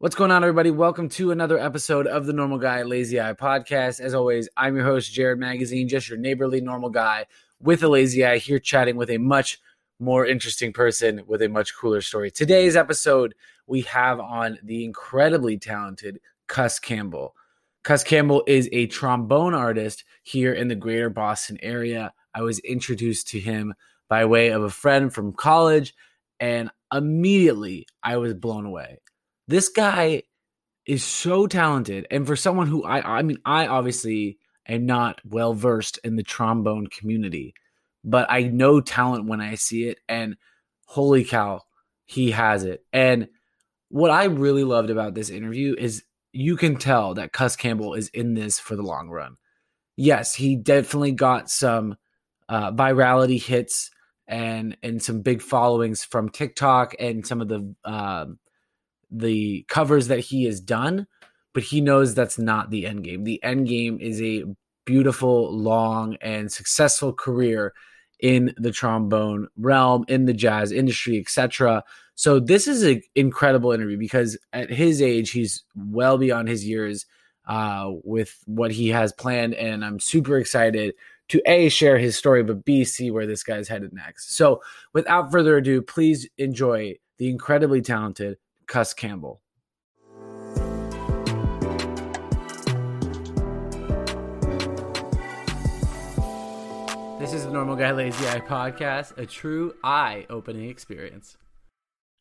What's going on, everybody? Welcome to another episode of the Normal Guy Lazy Eye podcast. As always, I'm your host, Jared Magazine, just your neighborly normal guy with a lazy eye here chatting with a much more interesting person with a much cooler story. Today's episode, we have on the incredibly talented Cus Campbell. Cus Campbell is a trombone artist here in the greater Boston area. I was introduced to him by way of a friend from college, and immediately I was blown away this guy is so talented. And for someone who I I mean, I obviously am not well versed in the trombone community, but I know talent when I see it. And holy cow, he has it. And what I really loved about this interview is you can tell that Cus Campbell is in this for the long run. Yes, he definitely got some uh, virality hits and and some big followings from TikTok and some of the um, the covers that he has done, but he knows that's not the end game. The end game is a beautiful, long, and successful career in the trombone realm, in the jazz industry, etc. So this is an incredible interview because at his age, he's well beyond his years uh, with what he has planned, and I'm super excited to a share his story, but b see where this guy's headed next. So without further ado, please enjoy the incredibly talented Cus Campbell. This is the Normal Guy Lazy Eye podcast, a true eye opening experience.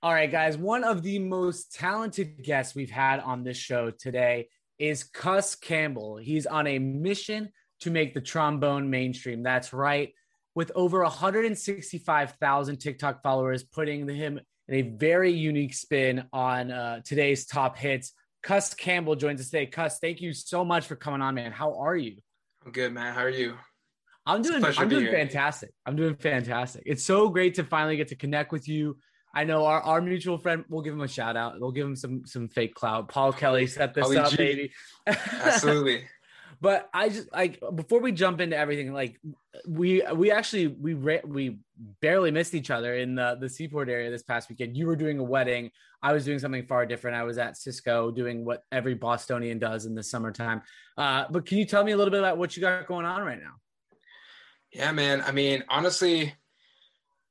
All right, guys, one of the most talented guests we've had on this show today is Cuss Campbell. He's on a mission to make the trombone mainstream. That's right. With over 165,000 TikTok followers, putting him and a very unique spin on uh, today's top hits. Cus Campbell joins us today. Cus, thank you so much for coming on, man. How are you? I'm good, man. How are you? I'm doing. I'm doing fantastic. I'm doing fantastic. It's so great to finally get to connect with you. I know our, our mutual friend. We'll give him a shout out. We'll give him some some fake clout. Paul Kelly set this up, G. baby. Absolutely. But I just like before we jump into everything, like we we actually we we barely missed each other in the the Seaport area this past weekend. You were doing a wedding. I was doing something far different. I was at Cisco doing what every Bostonian does in the summertime. Uh, but can you tell me a little bit about what you got going on right now? Yeah, man. I mean, honestly,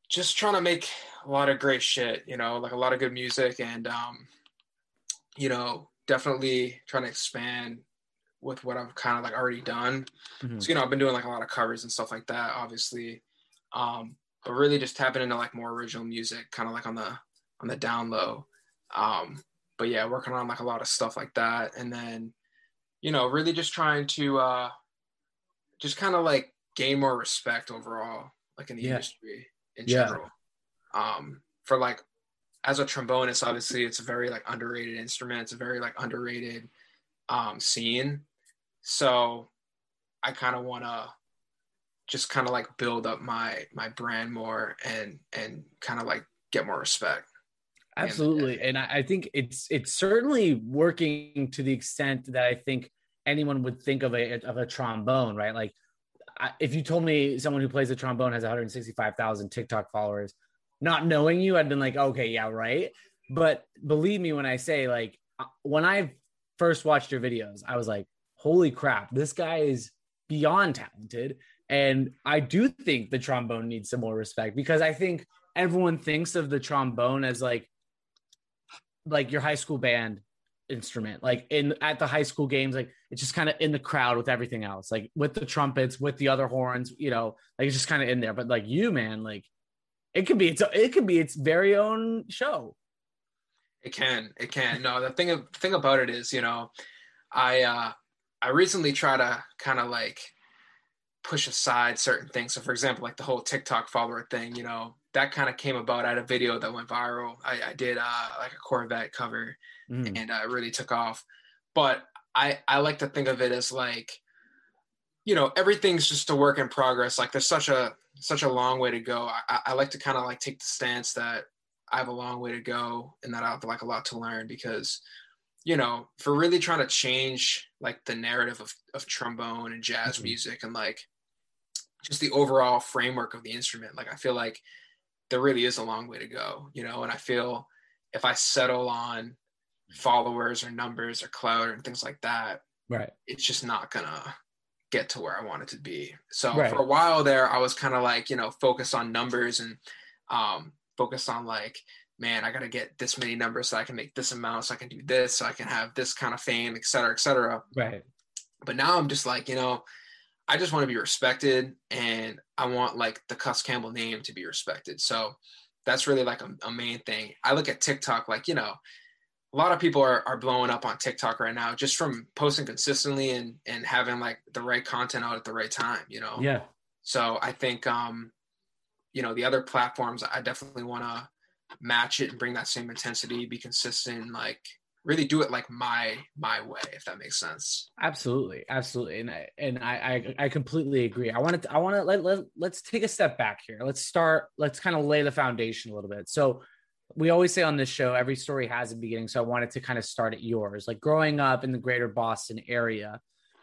just trying to make a lot of great shit. You know, like a lot of good music, and um, you know, definitely trying to expand with what I've kind of like already done. Mm-hmm. So you know, I've been doing like a lot of covers and stuff like that, obviously. Um, but really just tapping into like more original music, kind of like on the on the down low. Um, but yeah, working on like a lot of stuff like that, and then you know, really just trying to uh, just kind of like gain more respect overall, like in the yeah. industry in yeah. general. Um, for like as a trombonist, obviously it's a very like underrated instrument. It's a very like underrated um, scene. So I kind of want to just kind of like build up my my brand more and and kind of like get more respect. Absolutely, and, I, I think it's it's certainly working to the extent that I think anyone would think of a of a trombone, right? Like I, if you told me someone who plays a trombone has 165,000 TikTok followers, not knowing you, I'd been like, okay, yeah, right. But believe me when I say, like, uh, when I first watched your videos, I was like, holy crap, this guy is beyond talented. And I do think the trombone needs some more respect because I think everyone thinks of the trombone as like like your high school band instrument. Like in at the high school games like it's just kind of in the crowd with everything else like with the trumpets with the other horns you know like it's just kind of in there. But like you man like it could be its it could be its very own show. It can it can. No the thing the thing about it is you know i uh I recently try to kind of like push aside certain things. So, for example, like the whole TikTok follower thing, you know, that kind of came about at a video that went viral. I, I did uh, like a Corvette cover, mm. and uh, really took off. But I I like to think of it as like, you know, everything's just a work in progress. Like there's such a such a long way to go. I, I like to kind of like take the stance that I have a long way to go and that I have like a lot to learn because you know, for really trying to change like the narrative of, of trombone and jazz mm-hmm. music and like just the overall framework of the instrument, like I feel like there really is a long way to go, you know, and I feel if I settle on followers or numbers or cloud and things like that, right. it's just not gonna get to where I want it to be. So Right. for a while there, I was kind of like, you know, focused on numbers and um, focused on like, man, I gotta get this many numbers so I can make this amount, so I can do this, so I can have this kind of fame, et cetera, et cetera. Right. But now I'm just like, you know, I just want to be respected and I want like the Cuss Campbell name to be respected. So that's really like a, a main thing. I look at TikTok like, you know, a lot of people are, are blowing up on TikTok right now just from posting consistently and and having like the right content out at the right time, you know. Yeah. So I think um, you know, the other platforms I definitely want to match it and bring that same intensity, be consistent, like really do it like my my way, if that makes sense. Absolutely, absolutely, and I and I I, I completely agree. I want to I want to let, let let's take a step back here. Let's start. Let's kind of lay the foundation a little bit. So we always say on this show, every story has a beginning. So I wanted to kind of start at yours. Like growing up in the greater Boston area,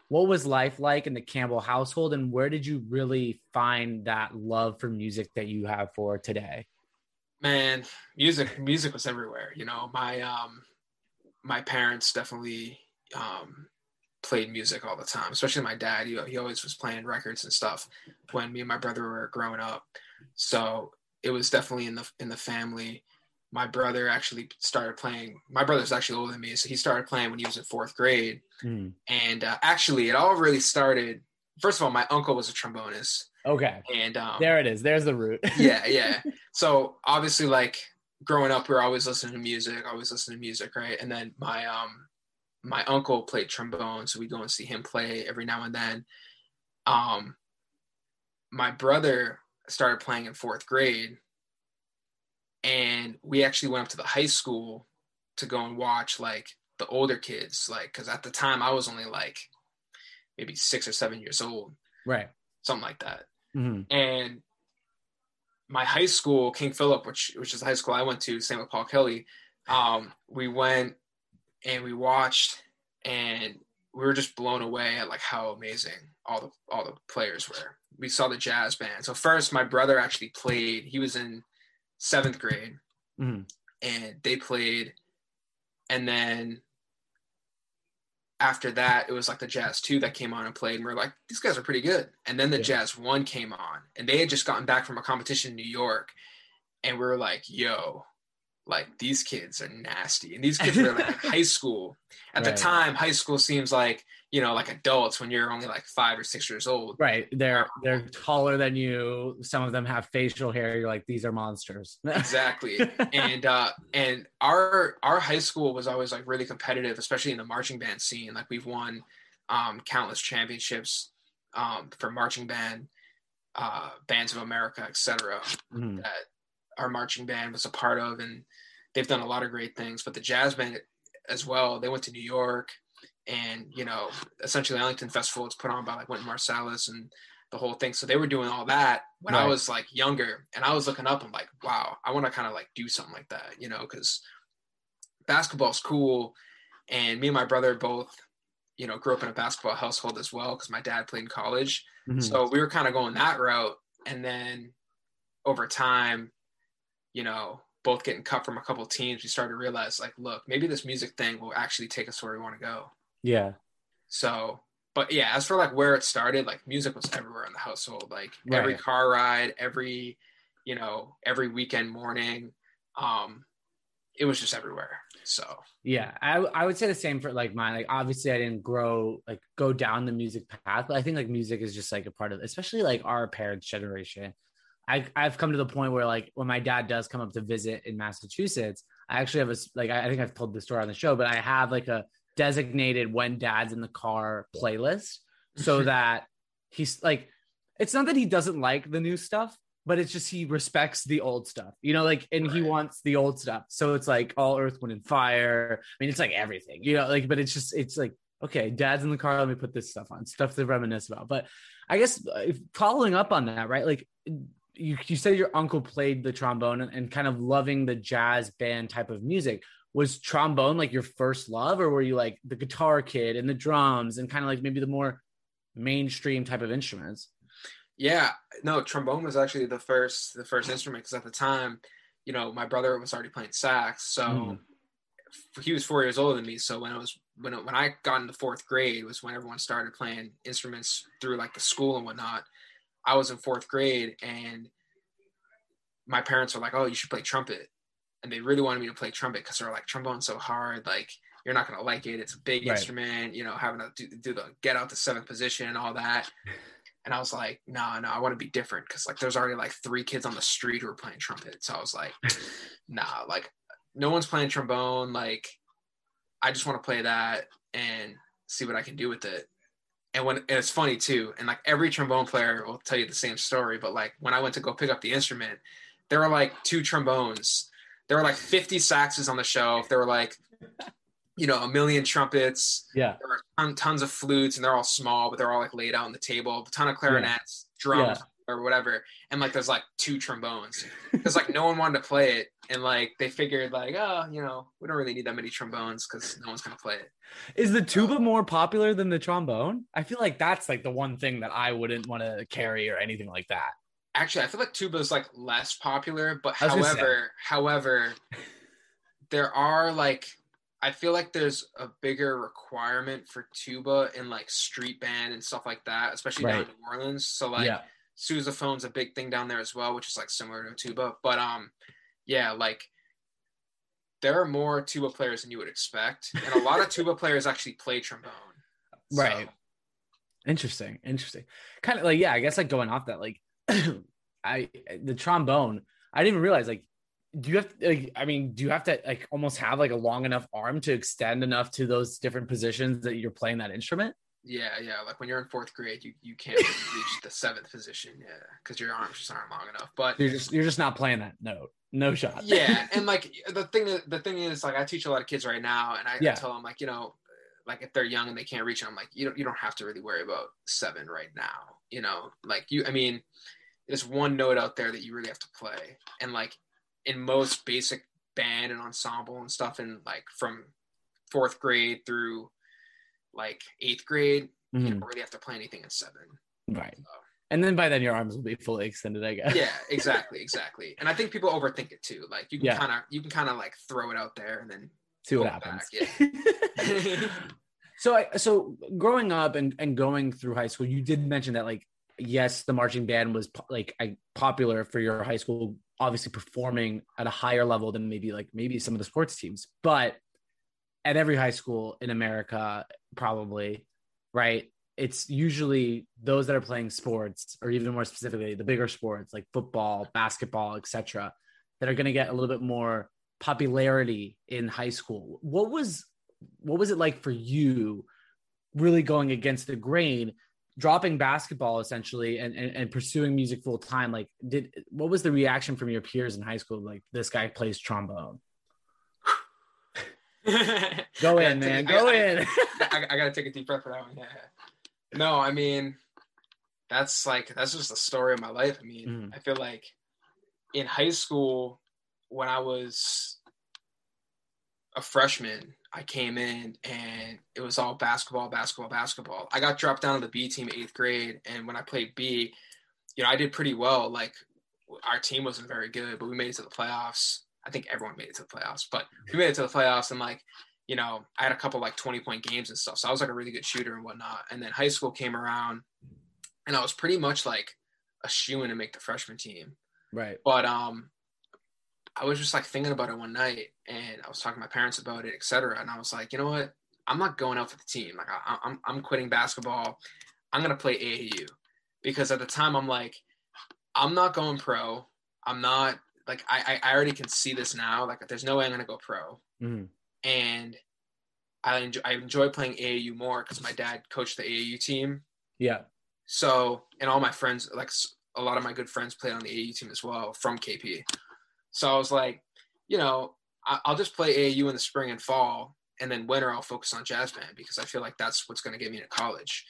what was life like in the Campbell household, and where did you really find that love for music that you have for today? Man, music music was everywhere. You know, my um my parents definitely um played music all the time, especially my dad. He, he always was playing records and stuff when me and my brother were growing up. So it was definitely in the in the family. My brother actually started playing. My brother's actually older than me, so he started playing when he was in fourth grade. Hmm. And uh, actually, it all really started. First of all, my uncle was a trombonist, Okay, and um, there it is. There's the root. yeah, yeah. So obviously, like growing up, we were always listening to music, always listening to music, right? And then my um my uncle played trombone, so we go and see him play every now and then. Um, my brother started playing in fourth grade, and we actually went up to the high school to go and watch like the older kids, like because at the time I was only like maybe six or seven years old, right. something like that hmm and my high school, King Philip, which which is the high school I went to, same with Paul Kelly. Um, we went and we watched, and we were just blown away at like how amazing all the all the players were. We saw the jazz band. So first, my brother actually played. He was in seventh grade, hmm and they played, and then after that, it was like the Jazz 2 that came on and played, and we are like, these guys are pretty good. And then the Yeah. Jazz 1 came on, and they had just gotten back from a competition in New York, and we were like, yo, like these kids are nasty. And these kids were like high school. At Right. the time, high school seems like, you know, like adults when you're only like five or six years old. Right. They're they're taller than you. Some of them have facial hair. You're like, these are monsters. Exactly. and uh and our our high school was always like really competitive especially in the marching band scene like we've won um countless championships um for marching band uh bands of america etc Mhm. that our marching band was a part of and they've done a lot of great things but the jazz band as well they went to new york and you know essentially ellington festival was put on by like Wynton marsalis and the whole thing so they were doing all that when i was like younger and i was looking up i'm like wow i want to kind of like do something like that you know because basketball's cool and me and my brother both you know grew up in a basketball household as well because my dad played in college Mhm. so we were kind of going that route. And then over time, you know, both getting cut from a couple teams, we started to realize like, look, maybe this music thing will actually take us where we want to go. Yeah. So, but yeah, as for like where it started, like music was everywhere in the household. Like every car ride, every, you know, every weekend morning, um, it was just everywhere. So Yeah, I I would say the same for like mine. Like obviously I didn't grow like go down the music path, but I think like music is just like a part of especially like our parents' generation. I I've come to the point where like when my dad does come up to visit in Massachusetts, I actually have a like I I think I've told the story on the show, but I have like a designated when dad's in the car playlist so that he's like it's not that he doesn't like the new stuff but it's just he respects the old stuff you know like and he wants the old stuff. So it's like all earth wind and fire. I mean it's like everything you know like but it's just it's like okay dad's in the car let me put this stuff on stuff to reminisce about. But i guess uh, if, following up on that right like you, you said your uncle played the trombone and, and kind of loving the jazz band type of music was trombone like your first love or were you like the guitar kid and the drums and kind of like maybe the more mainstream type of instruments Yeah, no, trombone was actually the first the first instrument because at the time, you know, my brother was already playing sax. So Mm. he was four years older than me. So when I was when when I got into fourth grade was when everyone started playing instruments through like the school and whatnot. I was in fourth grade and my parents were like, "Oh, you should play trumpet," and they really wanted me to play trumpet because they're like, "Trombone's so hard, like you're not gonna like it. It's a big right. instrument, you know, having to do, do, the get out the seventh position and all that." And I was like, "No, nah, no, nah, I want to be different because like there's already like three kids on the street who are playing trumpet." So I was like, "Nah, like no one's playing trombone. Like I just want to play that and see what I can do with it." and when and it's funny too and like every trombone player will tell you the same story but like when i went to go pick up the instrument there were like two trombones. There were like 50 saxes on the shelf. There were like, you know, a million trumpets. Yeah. There were ton, tons of flutes and they're all small, but they're all like laid out on the table. A ton of clarinets, yeah. drums, yeah. or whatever. And like there's like two trombones. Because like no one wanted to play it. And like they figured like, oh, you know, we don't really need that many trombones because no one's gonna play it. Is the tuba more popular than the trombone? I feel like that's like the one thing that I wouldn't want to carry or anything like that actually I feel like tuba is like less popular, but however, however, there are like I feel like there's a bigger requirement for tuba in like street band and stuff like that, especially right. down in New Orleans. So like yeah. sousaphone's a big thing down there as well, which is like similar to tuba. But um yeah, like there are more tuba players than you would expect. And a lot of tuba players actually play trombone. Right. Interesting. Interesting. Kind of like, yeah, I guess like going off that, like I the trombone, I didn't even realize like do you have like I mean, do you have to like almost have like a long enough arm to extend enough to those different positions that you're playing that instrument? Yeah, yeah. Like when you're in fourth grade, you, you can't reach the seventh position, yeah, because your arms just aren't long enough. But you're just you're just not playing that note. No shot. yeah, and like the thing that the thing is like I teach a lot of kids right now, and I, yeah. I tell them like you know like if they're young and they can't reach it, I'm like you don't you don't have to really worry about seven right now. You know, like you I mean, there's one note out there that you really have to play. And like in most basic band and ensemble and stuff and like from fourth grade through like eighth grade, mm-hmm. you don't really have to play anything in seven. Right. So, and then by then your arms will be fully extended, I guess. Yeah, exactly, exactly. And I think people overthink it too. Like you can yeah. kind of you can kind of like throw it out there and then see what happens. Yeah. so I so growing up and and going through high school, you did mention that like yes, the marching band was like popular for your high school, obviously performing at a higher level than maybe like maybe some of the sports teams, but at every high school in America, probably, right? It's usually those that are playing sports, or even more specifically, the bigger sports like football, basketball, etc., that are going to get a little bit more popularity in high school. What was what was it like for you, really going against the grain? Dropping basketball essentially and, and, and pursuing music full time like did what was the reaction from your peers in high school? Like this guy plays trombone. Go in man. go I, in. I, I, gotta take a deep breath for that one. Yeah. No i mean that's like that's just the story of my life. I mean mm. i feel like in high school when i was a freshman I came in and it was all basketball, basketball, basketball. I got dropped down to the B team eighth grade, and when I played B, you know, I did pretty well. Like our team wasn't very good, but we made it to the playoffs. I think everyone made it to the playoffs, but we made it to the playoffs, and like, you know, I had a couple like twenty point games and stuff, so I was like a really good shooter and whatnot. And then high school came around, and I was pretty much like a shoe in to make the freshman team. Right. But um, I was just like thinking about it one night and I was talking to my parents about it, etc. And I was like, you know what? I'm not going out for the team. Like I, am I'm, I'm quitting basketball. I'm gonna play AAU because at the time I'm like, I'm not going pro. I'm not like I I already can see this now. Like there's no way I'm gonna go pro. Mm-hmm. And I enjoy, I enjoy playing AAU more because my dad coached the AAU team. Yeah. So and all my friends like a lot of my good friends played on the AAU team as well from KP. So I was like, you know, I'll just play AAU in the spring and fall, and then winter I'll focus on jazz band because I feel like that's what's going to get me to college.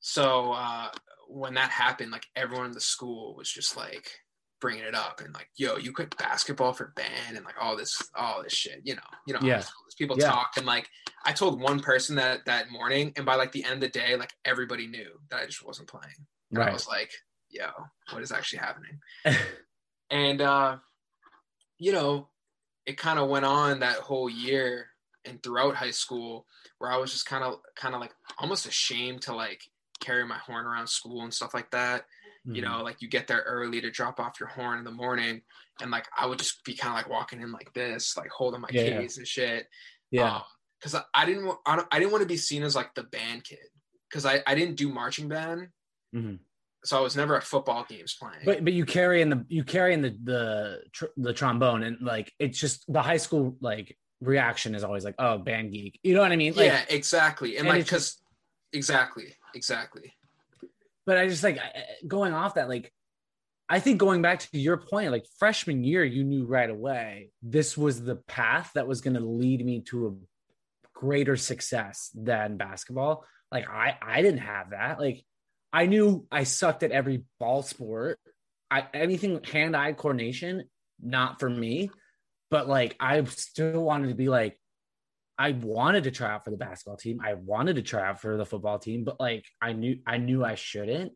So uh, when that happened, like everyone in the school was just like bringing it up and like, yo, you quit basketball for band and like all this, all this shit, you know, you know, yeah. people yeah. talk and like I told one person that that morning, and by like the end of the day, like everybody knew that I just wasn't playing. And right. I was like, yo, what is actually happening? and uh you know, it kind of went on that whole year and throughout high school where I was just kind of kind of like almost ashamed to like carry my horn around school and stuff like that. Mm-hmm. You know, like you get there early to drop off your horn in the morning, and like I would just be kind of like walking in like this, like holding my yeah, keys and shit. Yeah, because um, I, I didn't want I, I, didn't want to be seen as like the band kid because I I didn't do marching band. Mm-hmm so I was never at football games playing. But but you carry in the you carry in the the tr- the trombone and like it's just the high school like reaction is always like oh band geek. You know what I mean? Like, yeah exactly. And, and like because exactly exactly. But I just like going off that like I think going back to your point like freshman year you knew right away this was the path that was going to lead me to a greater success than basketball. Like I I didn't have that. Like I knew I sucked at every ball sport. I anything hand-eye coordination, not for me. But like I still wanted to be like, I wanted to try out for the basketball team. I wanted to try out for the football team, but like I knew I knew I shouldn't.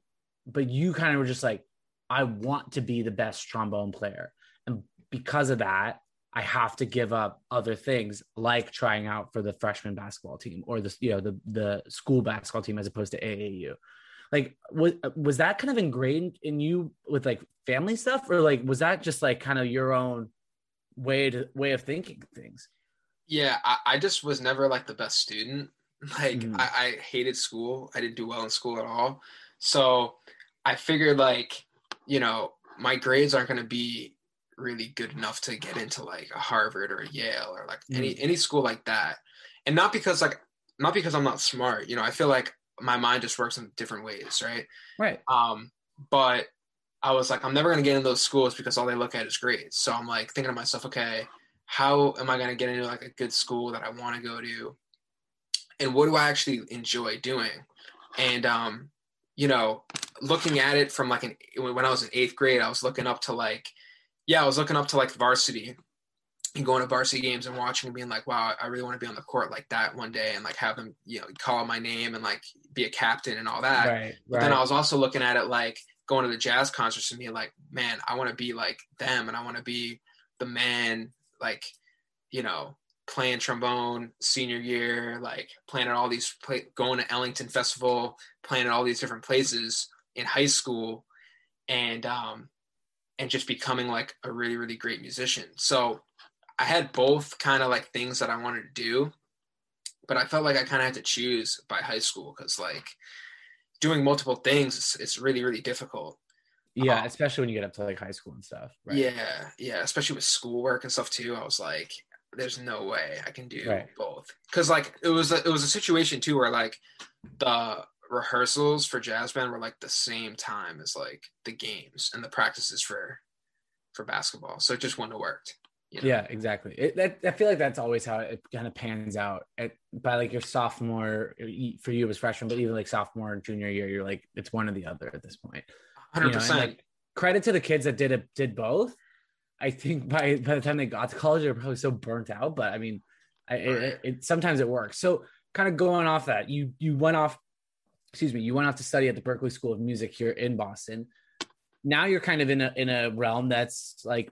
But you kind of were just like, I want to be the best trombone player. And because of that, I have to give up other things like trying out for the freshman basketball team or the you know the the school basketball team as opposed to AAU like was was that kind of ingrained in you with like family stuff? Or like was that just like kind of your own way to way of thinking things? Yeah i, I just was never like the best student. Like mm. I, I hated school. I didn't do well in school at all. So i figured like you know my grades aren't going to be really good enough to get into like a harvard or a yale or like mm. any any school like that. And not because like not because i'm not smart. You know i feel like my mind just works in different ways, right? Right. Um, but I was like, I'm never gonna get into those schools because all they look at is grades. So I'm like thinking to myself, okay, how am I gonna get into like a good school that I want to go to? And what do I actually enjoy doing? And um, you know, looking at it from like an when I was in eighth grade, I was looking up to like, yeah, I was looking up to like varsity and going to varsity games and watching and being like, wow, I really want to be on the court like that one day and like have them, you know, call my name and like be a captain and all that. Right, but right. then I was also looking at it like going to the jazz concerts and being like, man, I want to be like them and I want to be the man, like, you know, playing trombone senior year, like playing at all these, play, going to Ellington Festival, playing at all these different places in high school. And, um, and just becoming like a really, really great musician. So I had both kind of like things that I wanted to do, but I felt like I kind of had to choose by high school because like doing multiple things, it's, it's really really difficult. Yeah, um, especially when you get up to like high school and stuff. Right? Yeah, yeah, especially with schoolwork and stuff too. I was like, there's no way I can do right. both because like it was a, it was a situation too where like the rehearsals for jazz band were like the same time as like the games and the practices for for basketball, so it just wouldn't have worked. You know? Yeah, exactly. It, that, I feel like that's always how it kind of pans out. At, by like your sophomore, for you it was freshman, but even like sophomore junior year, you're like it's one or the other at this point. Hundred you know, percent. Like, credit to the kids that did it, did both. I think by by the time they got to college, they're probably so burnt out. But I mean, I, it, it, sometimes it works. So kind of going off that, you you went off. Excuse me, you went off to study at the Berklee School of Music here in Boston. Now you're kind of in a in a realm that's like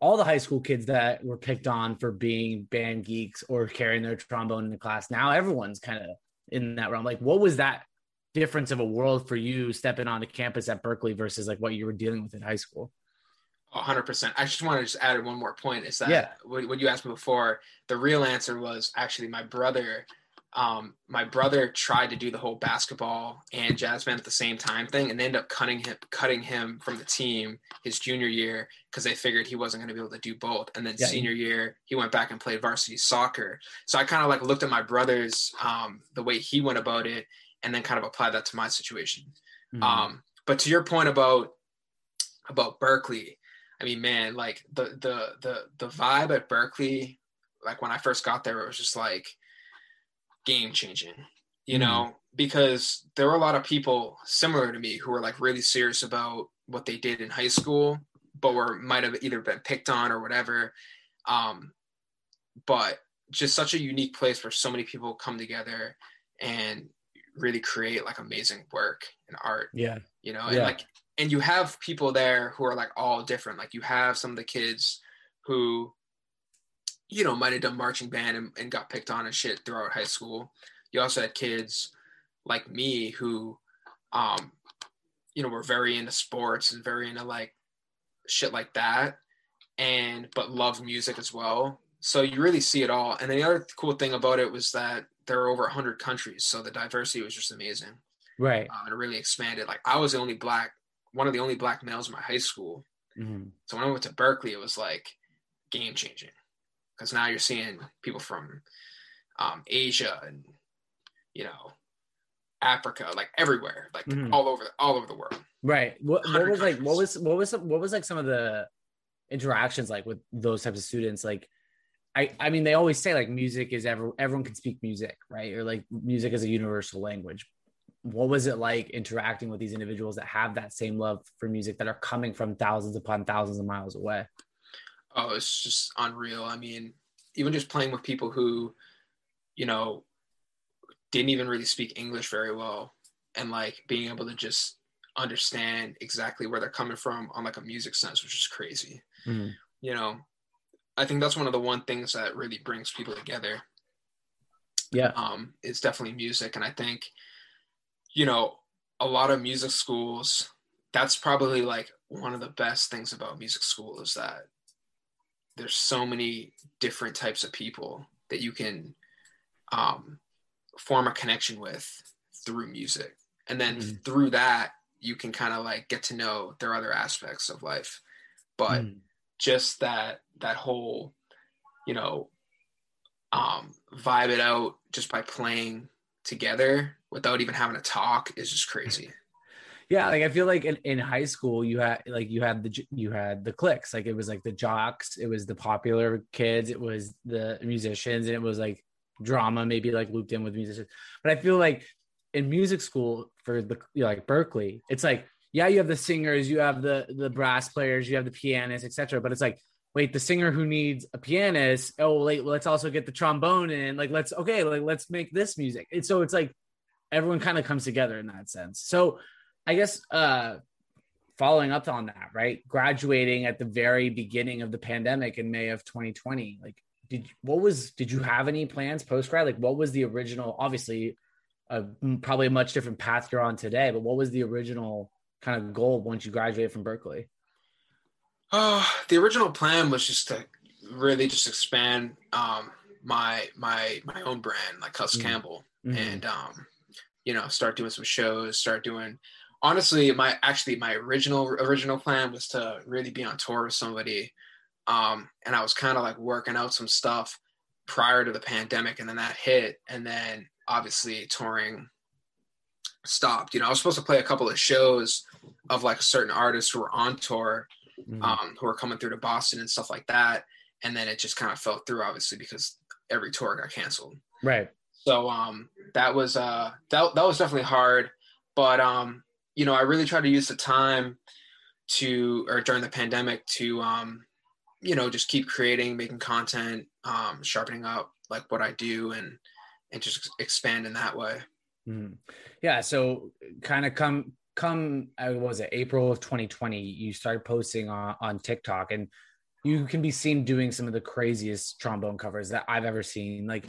all the high school kids that were picked on for being band geeks or carrying their trombone in the class. Now everyone's kind of in that realm. Like, what was that difference of a world for you stepping onto campus at Berklee versus like what you were dealing with in high school? 100%. I just want to just add one more point is that yeah. what you asked me before, the real answer was actually my brother um, my brother tried to do the whole basketball and jazz band at the same time thing, and they ended up cutting him cutting him from the team his junior year because they figured he wasn't going to be able to do both. And then yeah. senior year, he went back and played varsity soccer. So I kind of like looked at my brother's um, the way he went about it, and then kind of applied that to my situation. Mm-hmm. Um, but to your point about about Berklee, I mean, man, like the the the the vibe at Berklee, like when I first got there, it was just like game changing, you mm. know, because there were a lot of people similar to me who were like really serious about what they did in high school, but were might have either been picked on or whatever. Um, but just such a unique place where so many people come together and really create like amazing work and art. Yeah. You know, and yeah. like and you have people there who are like all different. Like you have some of the kids who you know, might have done marching band and, and got picked on and shit throughout high school. You also had kids like me who, um, you know, were very into sports and very into like shit like that, and but loved music as well. So you really see it all. And the other cool thing about it was that there were over 100 countries, so the diversity was just amazing. Right. Um, and it really expanded. Like I was the only black, one of the only black males in my high school. Mm-hmm. So when I went to Berklee, it was like game changing because now you're seeing people from um, Asia and you know Africa, like everywhere, like Mhm. all over all over the world. Right. What, what 100 was like? What was what was what was like some of the interactions like with those types of students? Like, I I mean, they always say like music is ever everyone can speak music, right? Or like music is a universal language. What was it like interacting with these individuals that have that same love for music that are coming from thousands upon thousands of miles away? Oh, it's just unreal. I mean, even just playing with people who, you know, didn't even really speak English very well, and like being able to just understand exactly where they're coming from on like a music sense, which is crazy. Mhm. You know, I think that's one of the one things that really brings people together. Yeah. um, it's definitely music. And I think, you know, a lot of music schools, that's probably like one of the best things about music school is that there's so many different types of people that you can um, form a connection with through music. And then Mhm. through that, you can kind of like get to know their other aspects of life. But Mhm. just that that whole you know um vibe it out just by playing together without even having to talk is just crazy Yeah, like I feel like in, in high school you had like you had the you had the cliques, like it was like the jocks, it was the popular kids, it was the musicians, and it was like drama maybe like looped in with musicians. But I feel like in music school for the you know, like Berklee, it's like yeah, you have the singers, you have the the brass players, you have the pianists, etc. But it's like wait, the singer who needs a pianist, oh wait, let's also get the trombone in. Like let's okay, like let's make this music. And so it's like everyone kind of comes together in that sense. So I guess uh following up on that, right? Graduating at the very beginning of the pandemic in May of 2020, like did what was did you have any plans post grad? Like what was the original obviously uh, probably a much different path you're on today, but what was the original kind of goal once you graduated from Berklee? oh the original plan was just to really just expand um my my my own brand like Cuss Mhm. Campbell Mhm. and um you know start doing some shows start doing honestly my actually my original original plan was to really be on tour with somebody um and i was kind of like working out some stuff prior to the pandemic and then that hit and then obviously touring stopped you know i was supposed to play a couple of shows of like certain artists who were on tour Mhm. um who were coming through to boston and stuff like that and then it just kind of fell through obviously because every tour got canceled right. so um that was uh that, that was definitely hard but um you know i really try to use the time to or during the pandemic to um you know just keep creating making content um sharpening up like what i do and and just expand in that way Mhm. Yeah. So kind of come come uh, what was it April of 2020? You started posting on on TikTok, and you can be seen doing some of the craziest trombone covers that I've ever seen. Like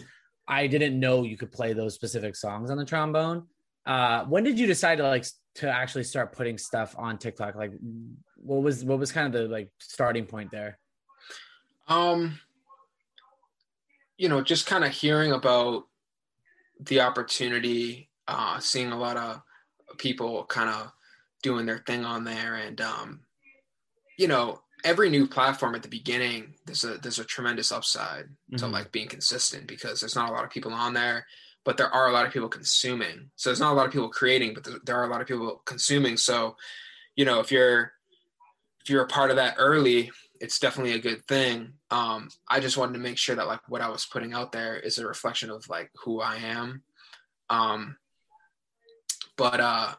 I didn't know you could play those specific songs on the trombone. Uh, when did you decide to like to actually start putting stuff on TikTok? Like, what was what was kind of the like starting point there? um you know just kind of hearing about the opportunity uh seeing a lot of people kind of doing their thing on there and um you know every new platform at the beginning there's a there's a tremendous upside to Mhm. like being consistent because there's not a lot of people on there but there are a lot of people consuming. So there's not a lot of people creating but there, are a lot of people consuming. So you know if you're if you're a part of that early it's definitely a good thing. Um i just wanted to make sure that like what i was putting out there is a reflection of like who i am. Um but uh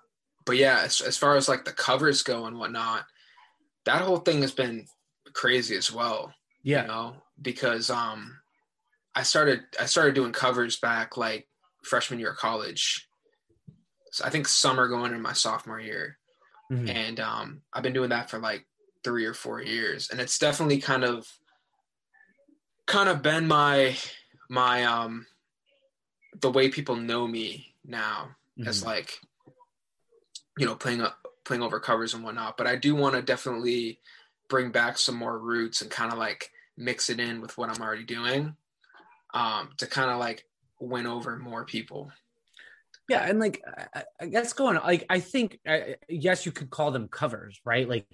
but yeah as, as far as like the covers go and whatnot that whole thing has been crazy as well Yeah. you know because um i started i started doing covers back like freshman year of college so i think summer going into my sophomore year Mhm. and um i've been doing that for like three or four years and it's definitely kind of kind of been my my um the way people know me now mm-hmm. as like you know playing up playing over covers and whatnot but i do want to definitely bring back some more roots and kind of like mix it in with what i'm already doing um to kind of like win over more people. Yeah and like i guess going like i think yes you could call them covers right? Like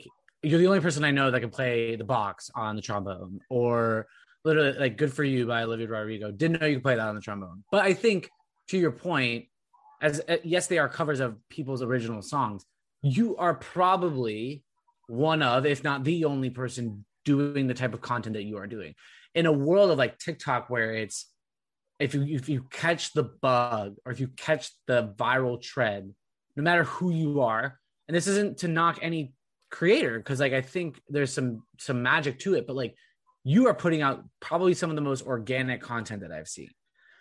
you're the only person i know that can play the box on the trombone or literally like good for you by olivia rodrigo. Didn't know you could play that on the trombone. But i think to your point as uh, yes they are covers of people's original songs you are probably one of if not the only person doing the type of content that you are doing. In a world of like tiktok where it's if you if you catch the bug or if you catch the viral trend no matter who you are and this isn't to knock any creator because like i think there's some some magic to it but like you are putting out probably some of the most organic content that i've seen.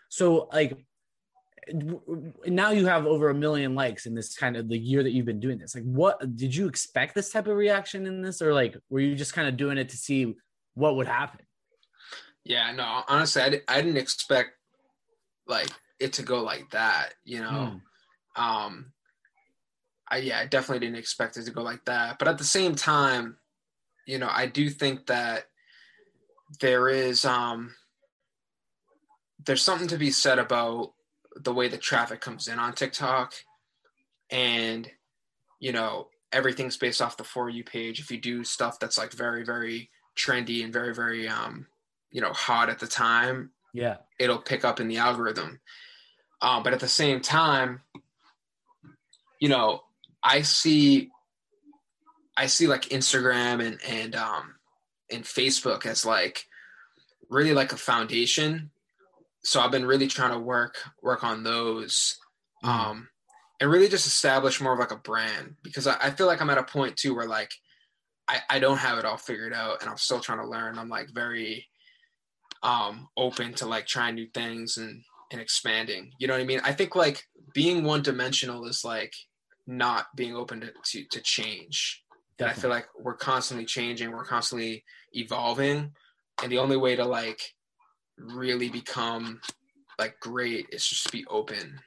So like now you have over a million likes in this kind of the year that you've been doing this. Like what did you expect this type of reaction in this or like were you just kind of doing it to see what would happen? Yeah no honestly i, I didn't expect like it to go like that you know? Mm. um i yeah i definitely didn't expect it to go like that. But at the same time you know i do think that there is um there's something to be said about the way the traffic comes in on TikTok and you know everything's based off the for you page. If you do stuff that's like very very trendy and very very um you know hot at the time yeah it'll pick up in the algorithm um but at the same time you know i see i see like instagram and and um and facebook as like really like a foundation so I've been really trying to work work on those, mm. um, and really just establish more of like a brand because I, I, feel like I'm at a point too where like I, I don't have it all figured out and I'm still trying to learn. I'm like very um open to like trying new things and and expanding. You know what I mean? I think like being one dimensional is like not being open to to, to change. And I feel like we're constantly changing, we're constantly evolving, and the only way to like really become like great is just to be open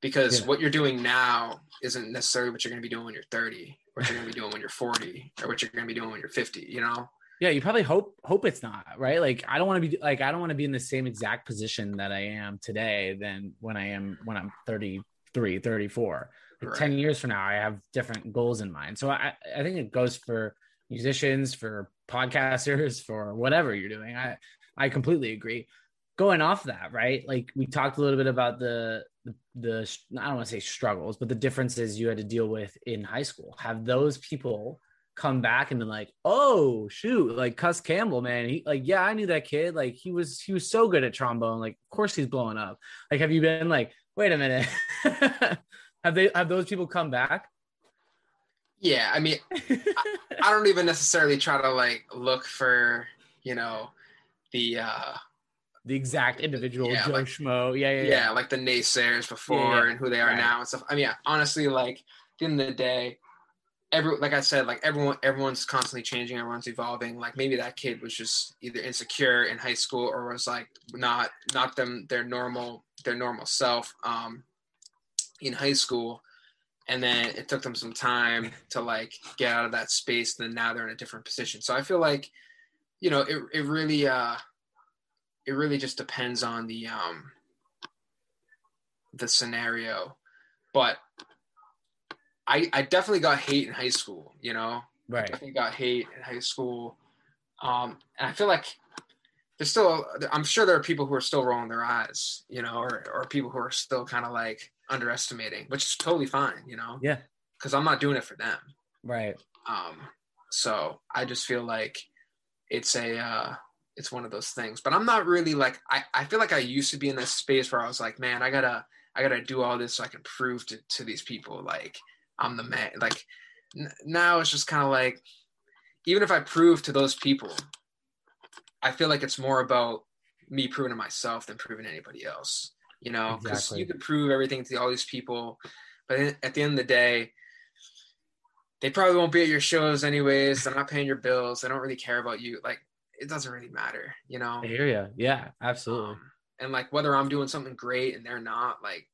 because yeah. what you're doing now isn't necessarily what you're going to be doing when you're 30 what you're going to be doing when you're 40 or what you're going to be doing when you're 50 you know yeah you probably hope hope it's not right like i don't want to be like i don't want to be in the same exact position that i am today than when i am when i'm 33 34 like right. 10 years from now i have different goals in mind so i i think it goes for musicians for podcasters for whatever you're doing i I completely agree. Going off that, right? Like we talked a little bit about the, the the, I don't want to say struggles, but the differences you had to deal with in high school. Have those people come back and been like, "Oh, shoot, like Cuss Campbell, man. He like, yeah, I knew that kid. Like he was he was so good at trombone. Like, of course he's blowing up." Like have you been like, "Wait a minute." have they have those people come back? Yeah, I mean, I, I don't even necessarily try to like look for, you know, the uh the exact individual yeah, Joe like, Schmo. Yeah, yeah, yeah, yeah. like the naysayers before yeah, and who they are right. now and stuff. I mean, honestly, like at the end of the day, every like I said, like everyone everyone's constantly changing, everyone's evolving. Like maybe that kid was just either insecure in high school or was like not not them their normal their normal self um in high school. And then it took them some time to like get out of that space. And then now they're in a different position. So I feel like you know, it it really uh it really just depends on the um the scenario. But I I definitely got hate in high school, you know. Right. I definitely got hate in high school. Um and I feel like there's still I'm sure there are people who are still rolling their eyes, you know, or or people who are still kind of like underestimating, which is totally fine, you know. Yeah. Cuz I'm not doing it for them. Right. Um so I just feel like it's a uh, it's one of those things. But I'm not really like I, I feel like I used to be in this space where I was like, man, I gotta I gotta do all this so I can prove to, to these people like I'm the man. Like n- now it's just kind of like even if I prove to those people, I feel like it's more about me proving to myself than proving anybody else. You know, because exactly. you could prove everything to all these people, but at the end of the day, they probably won't be at your shows anyways. They're not paying your bills. They don't really care about you. Like it doesn't really matter, you know. I hear you. Yeah, absolutely. Um, and like whether I'm doing something great and they're not, like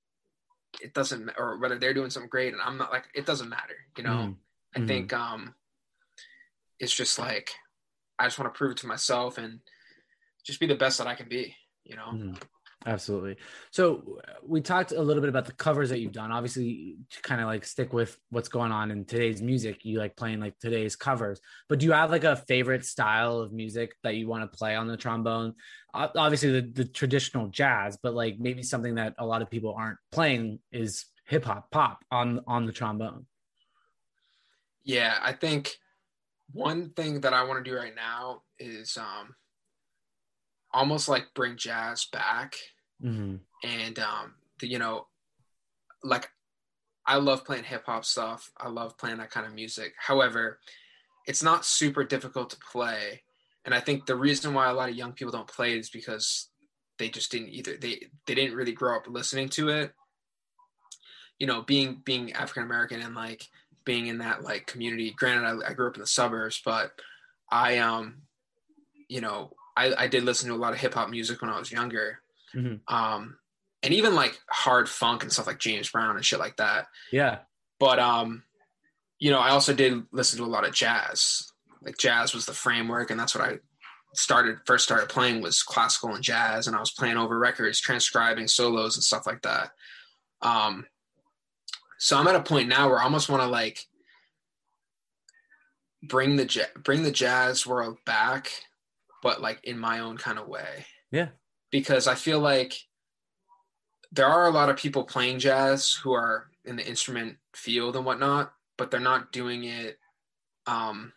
it doesn't, or whether they're doing something great and I'm not, like it doesn't matter, you know. Mhm. I Mhm. think um, it's just like I just want to prove it to myself and just be the best that I can be, you know. Mhm. Absolutely. So we talked a little bit about the covers that you've done. Obviously, to kind of like stick with what's going on in today's music, you like playing like today's covers. But do you have like a favorite style of music that you want to play on the trombone? Obviously, the, the traditional jazz, but like maybe something that a lot of people aren't playing is hip hop, pop on on the trombone. Yeah, I think one thing that I want to do right now is um, almost like bring jazz back Mm-hmm. and um, the, you know, like I love playing hip hop stuff. I love playing that kind of music. However, it's not super difficult to play, and I think the reason why a lot of young people don't play is because they just didn't either. They they didn't really grow up listening to it. You know, being being African American and like being in that like community. Granted, I, I grew up in the suburbs, but I um, you know, I, I did listen to a lot of hip hop music when I was younger Mhm. um and even like hard funk and stuff like James Brown and shit like that. Yeah. But um, you know, I also did listen to a lot of jazz. Like jazz was the framework, and that's what I started first started playing was classical and jazz, and I was playing over records, transcribing solos and stuff like that. Um, so I'm at a point now where I almost want to like bring the bring the jazz world back, but like in my own kind of way. Yeah. Because I feel like there are a lot of people playing jazz who are in the instrument field and whatnot, but they're not doing it. Um,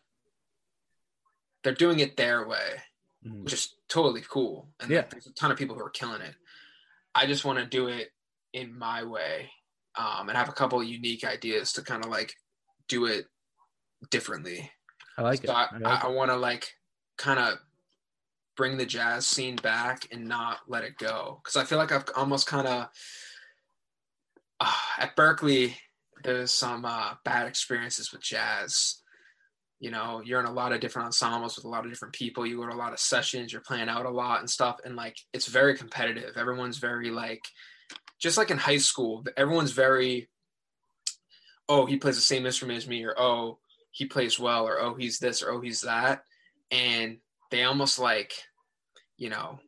they're doing it their way, Mhm. which is totally cool. And Yeah. there's a ton of people who are killing it. I just want to do it in my way, um, and have a couple of unique ideas to kind of like do it differently. I like it. I, I like I, it. I want to like kind of bring the jazz scene back and not let it go because I feel like I've almost kind of uh, at Berklee there's some uh, bad experiences with jazz. You know, you're in a lot of different ensembles with a lot of different people. You go to a lot of sessions. You're playing out a lot and stuff, and like it's very competitive. Everyone's very like, just like in high school, everyone's very. Oh, he plays the same instrument as me, or oh, he plays well or oh he's this or oh he's that and they almost like you know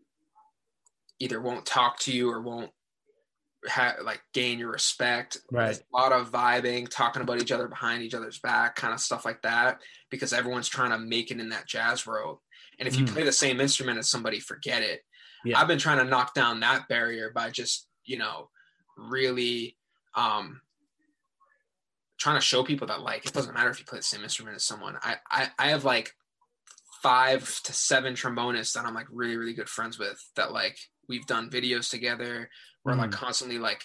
either won't talk to you or won't ha- like gain your respect Right. There's a lot of vibing talking about each other behind each other's back kind of stuff like that because everyone's trying to make it in that jazz world and if you Mm. play the same instrument as somebody forget it Yeah. i've been trying to knock down that barrier by just you know really um trying to show people that like it doesn't matter if you play the same instrument as someone. I I, I have like five to seven trombonists that I'm like really really good friends with that like we've done videos together. We're like constantly like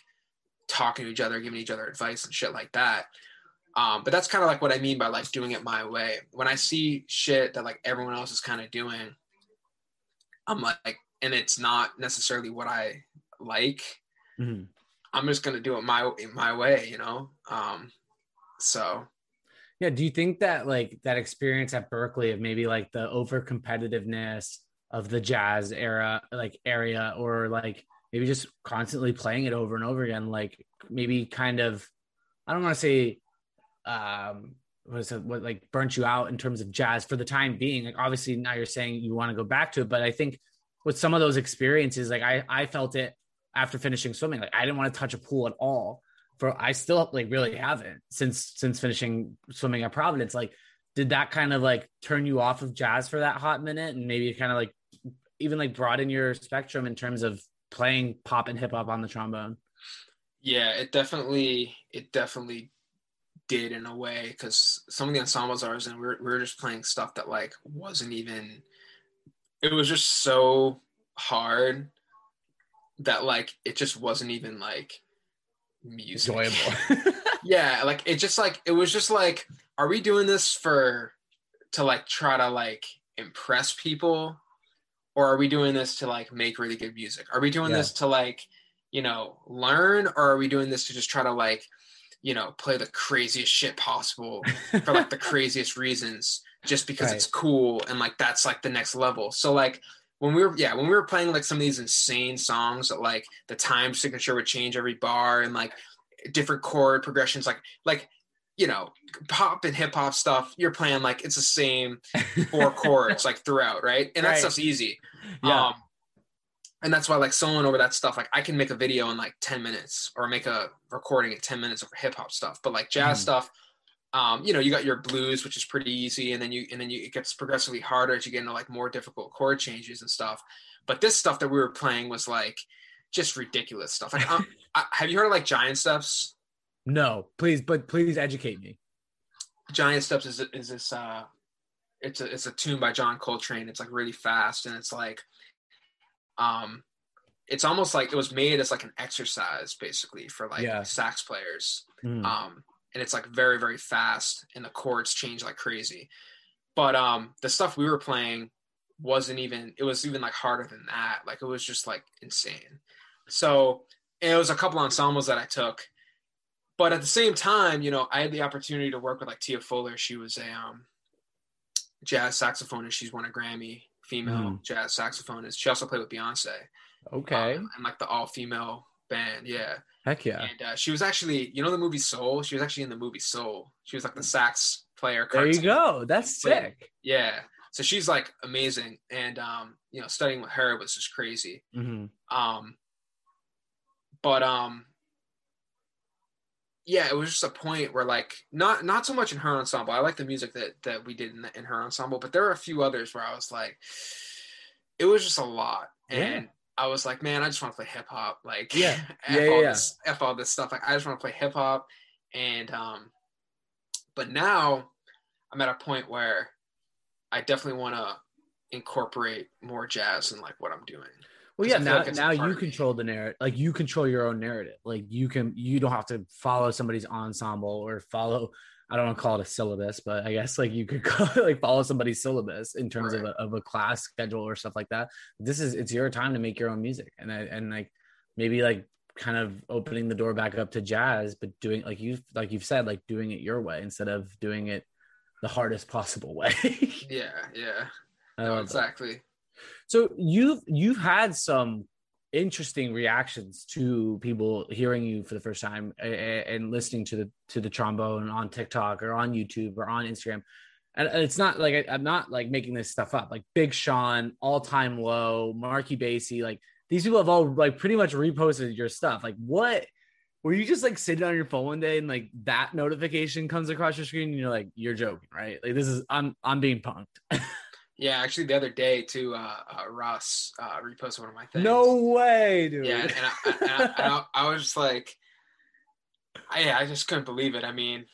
talking to each other, giving each other advice and shit like that. Um, but that's kind of like what I mean by like doing it my way. When I see shit that like everyone else is kind of doing, I'm like, and it's not necessarily what I like. Mhm. I'm just gonna do it my my way, you know. Um, so Yeah. Do you think that like that experience at Berklee of maybe like the over competitiveness of the jazz era, like area, or like maybe just constantly playing it over and over again, like maybe kind of, I don't want to say, um, what is it, what like burnt you out in terms of jazz for the time being? Like obviously now you're saying you want to go back to it, but I think with some of those experiences, like I I felt it after finishing swimming, like I didn't want to touch a pool at all for I still like really haven't since since finishing swimming at Providence. Like, did that kind of like turn you off of jazz for that hot minute, and maybe kind of like even like broaden your spectrum in terms of playing pop and hip hop on the trombone? yeah, it definitely it definitely did in a way because some of the ensembles I was in, we were, we were just playing stuff that like wasn't even. It was just so hard that like it just wasn't even like music. Enjoyable. yeah like it just like it was just like are we doing this for to like try to like impress people or are we doing this to like make really good music are we doing Yeah. this to like you know learn or are we doing this to just try to like you know, play the craziest shit possible for like the craziest reasons just because Right. it's cool and like that's like the next level. So like when we were yeah, when we were playing like some of these insane songs that like the time signature would change every bar and like different chord progressions like like you know, pop and hip hop stuff, you're playing like it's the same four chords like throughout, right? And that Right. stuff's easy. Yeah. Um, and that's why like soloing over that stuff, like I can make a video in like 10 minutes or make a recording in 10 minutes over hip hop stuff. But like jazz Mhm. stuff, um, you know, you got your blues, which is pretty easy, and then you and then you it gets progressively harder as you get into like more difficult chord changes and stuff. But this stuff that we were playing was like just ridiculous stuff. Like, um, I, have you heard of like Giant Steps? no, please, but please educate me. Giant Steps is is this uh it's a it's a tune by John Coltrane. It's like really fast and it's like um it's almost like it was made as like an exercise basically for like Yeah. sax players. Mm. Um and it's like very very fast and the chords change like crazy. But um the stuff we were playing wasn't even it was even like harder than that. Like it was just like insane. So it was a couple ensembles that I took but at the same time, you know, I had the opportunity to work with like Tia Fuller. She was a um, jazz saxophonist. She's won a Grammy, female Mhm. jazz saxophonist. She also played with Beyonce. okay. um, and like the all female band. Yeah. Heck yeah. And uh, she was actually, you know, the movie Soul. She was actually in the movie Soul. She was like the sax player. There you go. That's sick. Yeah. So she's like amazing, and um, you know, studying with her was just crazy. hmm Um, but um, yeah, it was just a point where like not not so much in her ensemble. I like the music that that we did in, the, in her ensemble, but there were a few others where I was like, it was just a lot, Yeah. I was like, man, I just want to play hip hop. Like, Yeah. f Yeah, all yeah, this, f all this stuff. Like, I just want to play hip hop, and um, but now I'm at a point where I definitely want to incorporate more jazz in like what I'm doing. Well, yeah. Now, like now you control the narrative. Like you control your own narrative. Like you can, you don't have to follow somebody's ensemble or follow. I don't want to call it a syllabus, but I guess like you could call it, like follow somebody's syllabus in terms of a, of a class schedule or stuff like that. This is it's your time to make your own music, and I, and like maybe like kind of opening the door back up to jazz, but doing like you like you've said, like doing it your way instead of doing it the hardest possible way. Yeah, yeah, no, love that. exactly. So you've you've had some interesting reactions to people hearing you for the first time a- a- and listening to the to the trombone on TikTok or on YouTube or on Instagram. And it's not like I, I'm not like making this stuff up. Like Big Sean, All Time Low, Marky Basie, like these people have all like pretty much reposted your stuff. Like what? Were you just like sitting on your phone one day and like that notification comes across your screen and you're like, you're joking, right? Like this is I'm I'm being punked. Yeah, actually, the other day too, uh, uh, Ross uh, reposted one of my things. no way, dude. Yeah, and, and, I, and, I, and I, I was just like, I, yeah, I just couldn't believe it. I mean,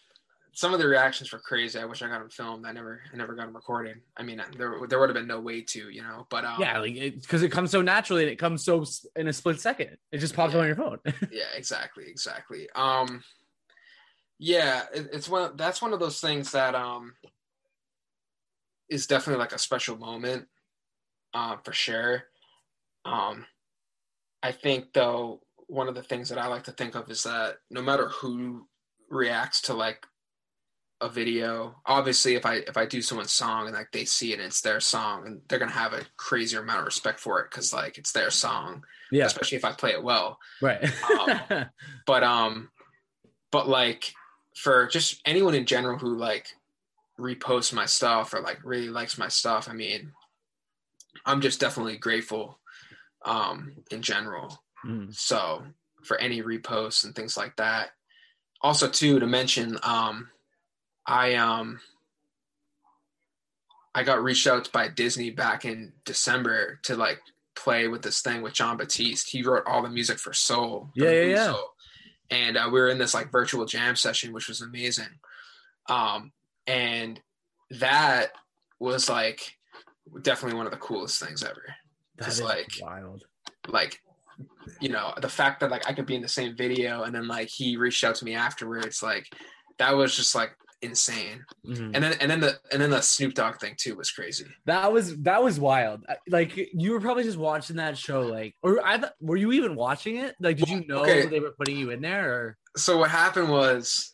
some of the reactions were crazy. I wish I got them filmed. I never, I never got them recorded. I mean, there, there would have been no way to, you know. But um, yeah, like because it, comes so naturally and it comes so in a split second. It just pops up on your phone. yeah, exactly, exactly. Um, yeah, it, it's one. That's one of those things that um is definitely like a special moment, uh, for sure. Um, I think though one of the things that I like to think of is that no matter who reacts to like a video, obviously if I if I do someone's song and like they see it and it's their song and they're gonna have a crazier amount of respect for it because like it's their song, yeah, especially if I play it well right. Um, but um but like for just anyone in general who like reposts my stuff or like really likes my stuff i mean i'm just definitely grateful um in general Mm. so for any reposts and things like that also too to mention um i um i got reached out by disney back in december to like play with this thing with jon batiste he wrote all the music for soul Yeah, yeah, yeah. Soul. and uh, we were in this like virtual jam session which was amazing um and that was like definitely one of the coolest things ever That is like- wild. like you know the fact that like i could be in the same video and then like he reached out to me afterwards like that was just like insane. Mhm. And then and then the and then the Snoop Dogg thing too was crazy. That was that was wild. Like you were probably just watching that show, like, or I th- were you even watching it? Like, did you know Okay. they were putting you in there? Or So what happened was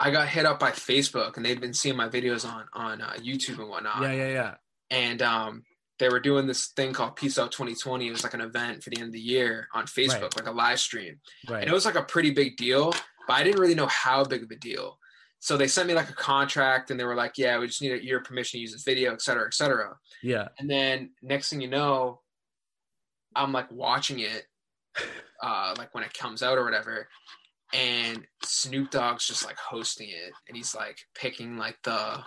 I got hit up by Facebook and they'd been seeing my videos on on uh, YouTube and whatnot. yeah, yeah, yeah. and um, they were doing this thing called Peace Out 2020. It was like an event for the end of the year on Facebook, Right. like a live stream. Right. And it was like a pretty big deal, but I didn't really know how big of a deal. So they sent me like a contract and they were like, yeah, we just need your permission to use this video, et cetera, et cetera. yeah. And then next thing you know, I'm like watching it, uh, like when it comes out or whatever. And Snoop Dogg's just like hosting it and he's like picking like the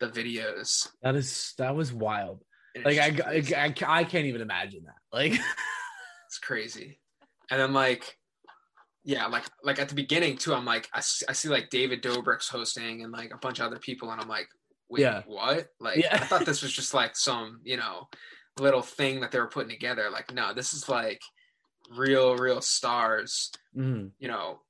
the videos. That is that was wild. and Like I, I. I, I can't even imagine that. Like, It's crazy. And then like, yeah, like like at the beginning too, I'm like, I see like David Dobrik's hosting and like a bunch of other people, and I'm like, wait, Yeah. what? Like, Yeah. I thought this was just like some, you know, little thing that they were putting together. Like, no, this is like real, real stars, mhm. you know,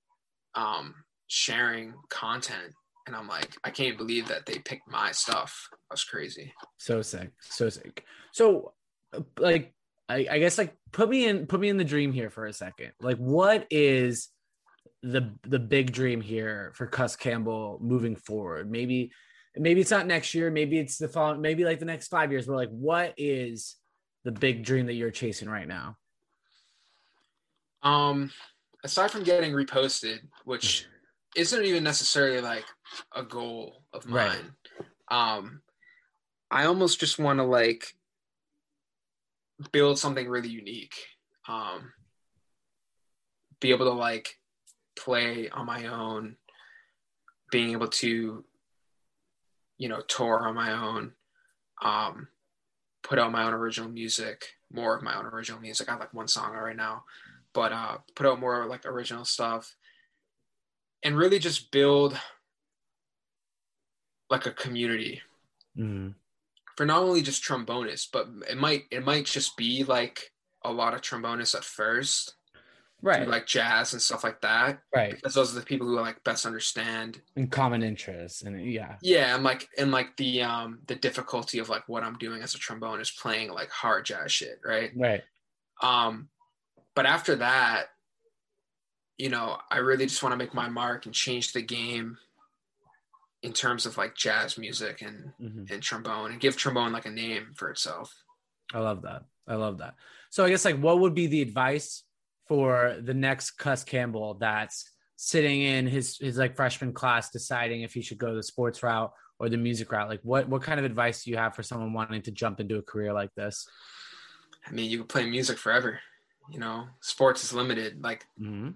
um, sharing content. And I'm like, I can't believe that they picked my stuff. That's crazy. so sick, so sick. So, uh, like, I, I guess like put me in, put me in the dream here for a second. Like, what is the the big dream here for Cuss Campbell moving forward? Maybe, maybe it's not next year. Maybe it's the following. Maybe like the next five years. But like, what is the big dream that you're chasing right now? Um, aside from getting reposted, which isn't even necessarily like a goal of Right. mine, um, I almost just want to like build something really unique. Um, be able to like play on my own, being able to, you know, tour on my own, um, put out my own original music, more of my own original music. I have like one song right now but uh, put out more like original stuff and really just build like a community Mhm. for not only just trombonists, but it might it might just be like a lot of trombonists at first, Right, like jazz and stuff like that, right, because those are the people who like best understand. and common interests, and yeah, Yeah, and like and like the um the difficulty of like what I'm doing as a trombonist playing like hard jazz shit, right? right, Um, but after that, you know, I really just want to make my mark and change the game in terms of like jazz music and Mhm. and trombone and give trombone like a name for itself. I love that. I love that. So I guess like what would be the advice for the next Cuss Campbell that's sitting in his his like freshman class deciding if he should go the sports route or the music route? Like what what kind of advice do you have for someone wanting to jump into a career like this? I mean, you can play music forever. You know, sports is limited. Like, Mm-hmm.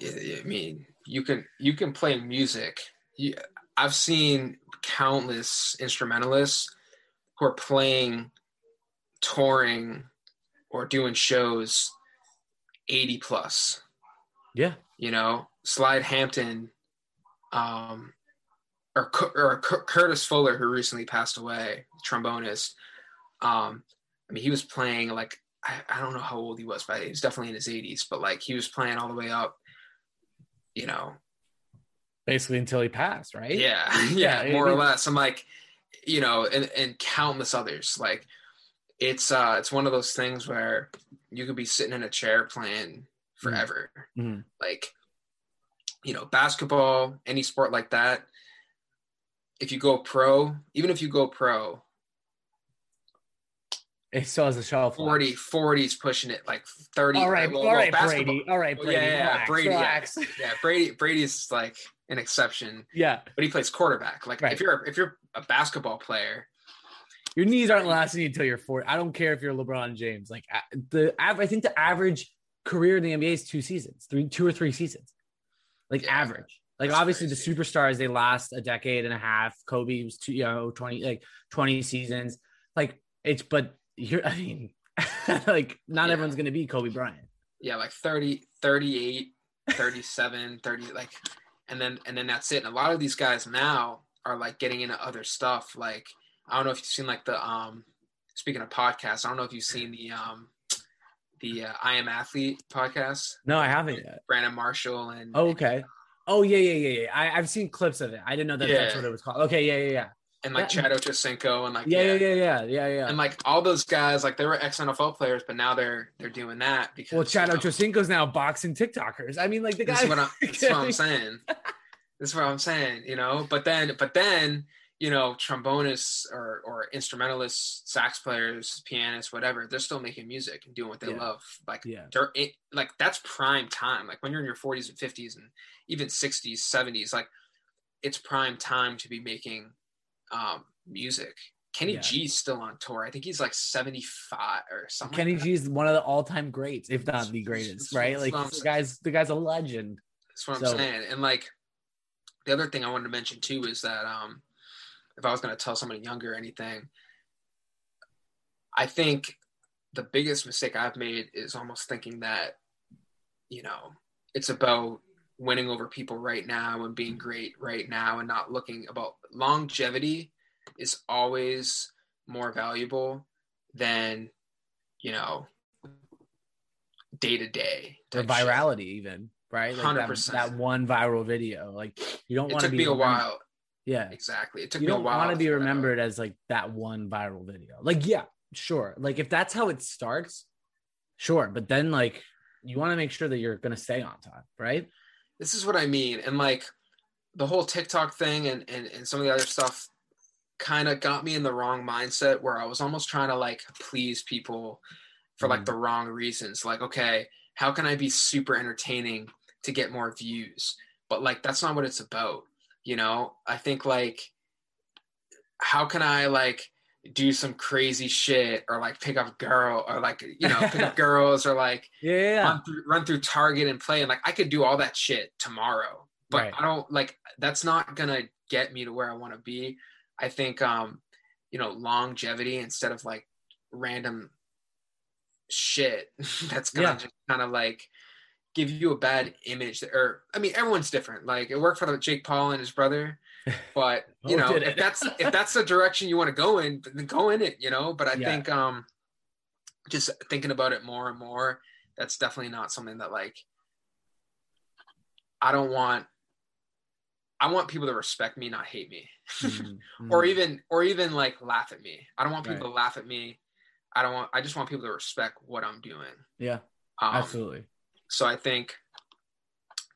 I I mean, you can you can play music. You, I've seen countless instrumentalists who are playing, touring, or doing shows, eighty plus. Yeah. you know, Slide Hampton, um, or or Cu- Curtis Fuller, who recently passed away, trombonist. Um, I mean, he was playing like I, I don't know how old he was, but he was definitely in his 80s. But like he was playing all the way up, you know, Basically until he passed, right? yeah, Yeah, yeah, more or less. I'm like, you know, and and countless others. Like, it's uh, it's one of those things where you could be sitting in a chair playing forever. Mhm. Like, you know, basketball, any sport like that. If you go pro, even if you go pro, It still has a shelf. life. 40, 40 is pushing it like 30. All right, well, all well, right, basketball- Brady. All right, well, Brady. yeah, yeah, relax, Brady, yeah. relax. Yeah, Brady. Brady's like an exception, yeah. but he plays quarterback. Like Right. if you're if you're a basketball player, Your knees aren't lasting you until you're 40. I don't care if you're LeBron James. Like the av- I think the average career in the NBA is two seasons, three, two or three seasons. Like Yeah, average. Like that's obviously crazy. the superstars they last a decade and a half. Kobe was two, you know, 20 like 20 seasons. Like it's but you're I mean like not Yeah. everyone's gonna be Kobe Bryant. yeah, like 30, 38, 37, 30, like, and then and then that's it. And a lot of these guys now are like getting into other stuff. Like I don't know if you've seen like the um speaking of podcasts, I don't know if you've seen the um the uh, I Am Athlete podcast. No, I haven't yet. Brandon Marshall and Oh, okay. Oh yeah, yeah, yeah, yeah. I, I've seen clips of it. I didn't know that that's what it was called. Okay, yeah, yeah, yeah. And like Yeah. Chad Ochocinco and like Yeah, yeah, yeah, yeah, yeah, yeah. and like all those guys, like they were ex NFL players, but now they're they're doing that because well, Chad you know, Ochocinco's now boxing TikTokers. I mean, like the guy. This is what I'm, this is what I'm saying. This is what I'm saying, you know. But then, but then, you know, trombonists or or instrumentalists, sax players, pianists, whatever, they're still making music and doing what they Yeah. love. Like, Yeah. they're it, like that's prime time. Like when you're in your 40s and 50s and even 60s, 70s, like it's prime time to be making um, music. Kenny Yeah. G's still on tour. I think he's like 75 or something. Kenny like that. G is one of the all-time greats, if not the greatest, that's- right? that's Like the guy's the guy's a legend. That's what So- I'm saying. And like the other thing I wanted to mention too is that um if I was gonna tell somebody younger or anything, I think the biggest mistake I've made is almost thinking that, you know, it's about winning over people right now and being great right now and not looking about longevity is always more valuable than, you know, day to day. Or virality, even right? Like that, 100%. that one viral video. Like you don't want to be a while. Yeah, Exactly. It took you me a don't while. want to be that remembered as like that one viral video. Like, yeah, sure. Like if that's how it starts, sure. But then like you want to make sure that you're gonna stay on top right? This is what I mean. And like the whole TikTok thing and, and, and some of the other stuff kind of got me in the wrong mindset where I was almost trying to like please people for like Mhm. the wrong reasons. Like, okay, how can I be super entertaining to get more views? But like that's not what it's about. You know, I think like how can I like do some crazy shit or like pick up girl or like you know pick up girls or like Yeah, run through run through Target and play and like I could do all that shit tomorrow. But Right. I don't like that's not gonna get me to where I want to be. I think um, you know, longevity instead of like random shit that's gonna Yeah. just kind of like give you a bad image that, or I mean everyone's different. Like it worked for the Jake Paul and his brother, but you Oh, know, if that's if that's the direction you want to go in, then go in it, you know. But I Yeah. think um just thinking about it more and more, that's definitely not something that like I don't want I want people to respect me, not hate me. Mhm, or mhm. even or even like laugh at me. I don't want people Right. to laugh at me. I don't want I just want people to respect what I'm doing. yeah, Um, absolutely. so I think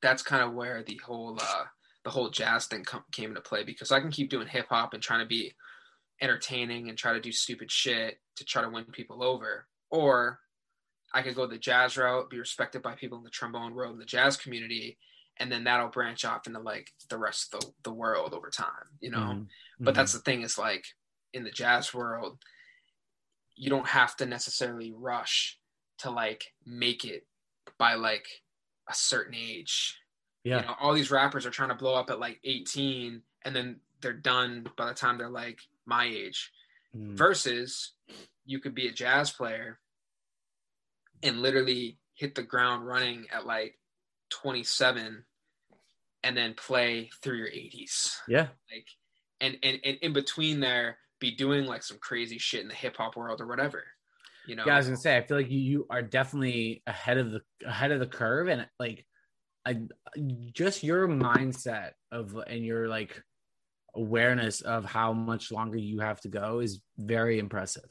that's kind of where the whole uh, the whole jazz thing com- came into play because I can keep doing hip hop and trying to be entertaining and try to do stupid shit to try to win people over, or I could go the jazz route, be respected by people in the trombone world and the jazz community, and then that'll branch off into like the rest of the, the world over time, you know. Mhm, But that's the thing is like in the jazz world, you don't have to necessarily rush to like make it by like a certain age. Yeah, You know, all these rappers are trying to blow up at like 18 and then they're done by the time they're like my age. Mhm. Versus you could be a jazz player and literally hit the ground running at like 27 and then play through your 80s yeah, like and, and and in between there be doing like some crazy shit in the hip hop world or whatever you know yeah. I was gonna say, I feel like you you are definitely ahead of the ahead of the curve, and like, I just your mindset of and your like awareness of how much longer you have to go is very impressive.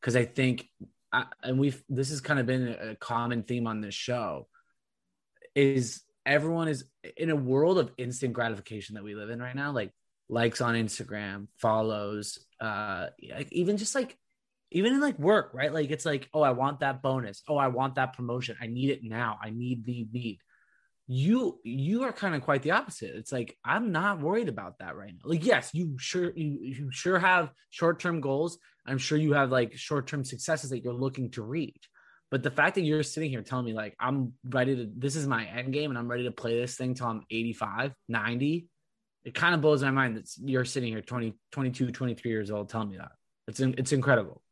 Because I think, and we've this has kind of been a common theme on this show, is everyone is in a world of instant gratification that we live in right now, like likes on Instagram, follows, uh, like even just like even in like work, right? Like it's like, oh, I want that bonus. Oh, I want that promotion. I need it now. I need need need. You you are kind of quite the opposite. It's like I'm not worried about that right now. Like yes, you sure you you sure have short term goals. I'm sure you have like short term successes that you're looking to reach. But the fact that you're sitting here telling me like I'm ready to this is my end game and I'm ready to play this thing till I'm 85, 90, it kind of blows my mind that you're sitting here 20, 22, 23 years old telling me that. It's it's incredible.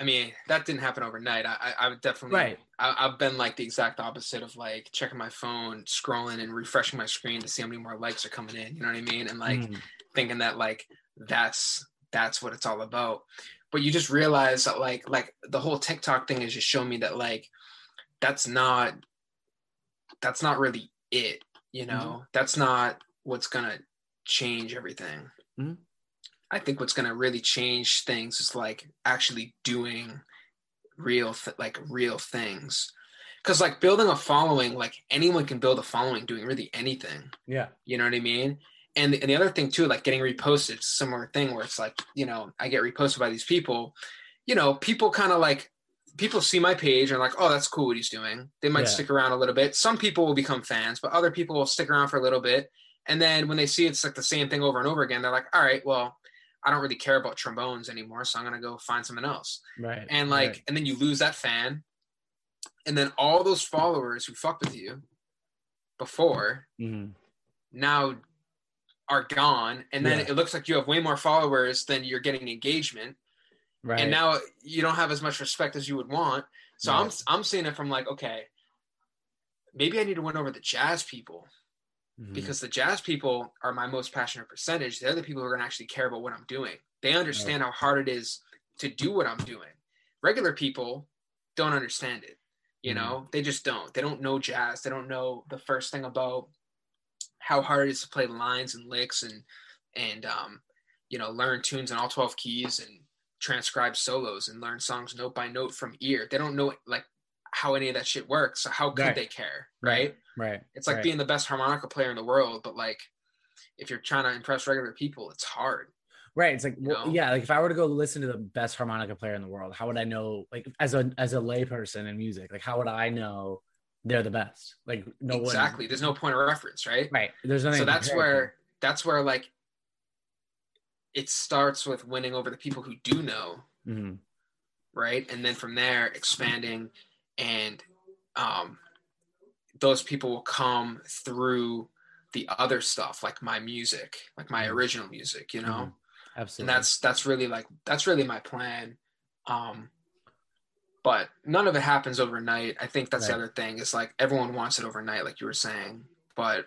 I mean that didn't happen overnight i i, would definitely Right. I, i've been like the exact opposite of like checking my phone scrolling and refreshing my screen to see how many more likes are coming in you know what i mean and like Mm. thinking that like that's that's what it's all about but you just realize that like like the whole tiktok thing is just showing me that like that's not that's not really it You know, that's not what's gonna change everything. Mhm. I think what's gonna really change things is like actually doing real th- like real things. Cause like building a following, like anyone can build a following doing really anything. Yeah. You know what I mean? And and the other thing too, like getting reposted, similar thing where it's like, you know, I get reposted by these people. You know, people kind of like people see my page and like, oh, that's cool what he's doing. They might Yeah. stick around a little bit. Some people will become fans, but other people will stick around for a little bit. And then when they see it's like the same thing over and over again, they're like, all right, well, I don't really care about trombones anymore, so I'm gonna go find something else. Right. And like, right. and then you lose that fan, and then all those followers who fucked with you before Mhm. now are gone and then Yeah. it looks like you have way more followers than you're getting engagement right. and now you don't have as much respect as you would want so i'm i'm seeing it from like okay maybe i need to win over the jazz people Mhm. because the jazz people are my most passionate percentage. They're the people who are going to actually care about what i'm doing. They understand how hard it is to do what i'm doing. Regular people don't understand it you Mhm. know? They just don't. They don't know jazz. They don't know the first thing about how hard it is to play lines and licks and and um you know learn tunes in all 12 keys and transcribe solos and learn songs note by note from ear. They don't know like how any of that shit works. So how could Right. they care right right. it's like right. being the best harmonica player in the world, but like if you're trying to impress regular people, it's hard. Right. It's like, well, know? yeah, like if I were to go listen to the best harmonica player in the world, how would I know, like, as a as a layperson in music, like, how would I know they're the best? Like, no one exactly. There's no point of reference, right? right. There's nothing. So that's it to. where that's where like it starts with winning over the people who do know, Mhm. right? And then from there expanding and um those people will come through the other stuff like my music, like my Mhm. original music, you know? Mhm. absolutely. and that's that's really like that's really my plan um but none of it happens overnight i think that's the other thing is like everyone wants it overnight like you were saying but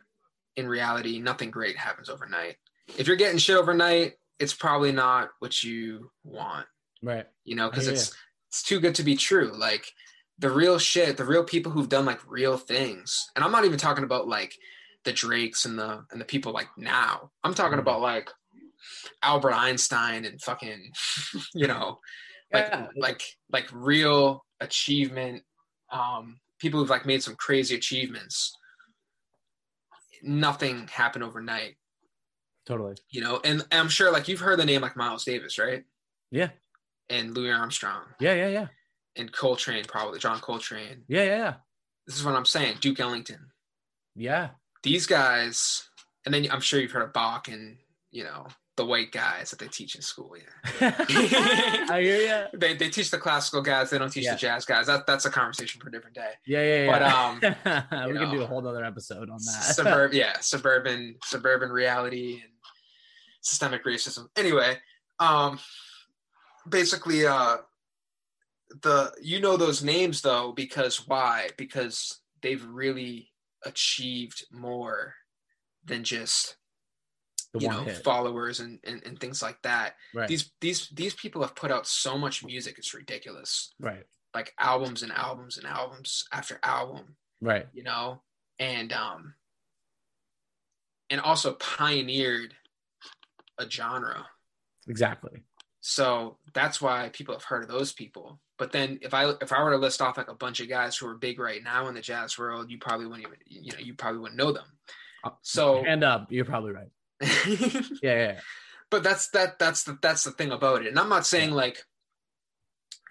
in reality nothing great happens overnight if you're getting shit overnight it's probably not what you want right. you know because hear it's it's too good to be true like the real shit the real people who've done like real things and i'm not even talking about like the drakes and the and the people like now i'm talking Mhm. about like albert einstein and fucking you know like Yeah. like like real achievement um people who've like made some crazy achievements nothing happened overnight Totally. you know and, and i'm sure like you've heard the name like miles davis right Yeah. and louis armstrong Yeah. Yeah. Yeah. And Coltrane, probably John Coltrane. Yeah. Yeah. Yeah. This is what I'm saying. Duke Ellington. Yeah. These guys, and then I'm sure you've heard of Bach and you know the white guys that they teach in school. Yeah, I hear you. they they teach the classical guys. They don't teach Yeah. the jazz guys. That that's a conversation for a different day. Yeah. Yeah. Yeah. But, um, we you can do a whole other episode on that. Suburb, yeah, suburban suburban reality and systemic racism. Anyway, um, basically, uh, the you know those names though because why? Because they've really achieved more than just the you know hit. followers and, and and things like that. right. These these these people have put out so much music; it's ridiculous. right. Like albums and albums and albums after album Right. you know, and um, and also pioneered a genre. Exactly. So that's why people have heard of those people. But then if I if I were to list off like a bunch of guys who are big right now in the jazz world, you probably wouldn't even you know you probably wouldn't know them. Uh, so, Hand up. Uh, you're probably right. Yeah. Yeah. yeah. but that's that that's the that's the thing about it. And I'm not saying like,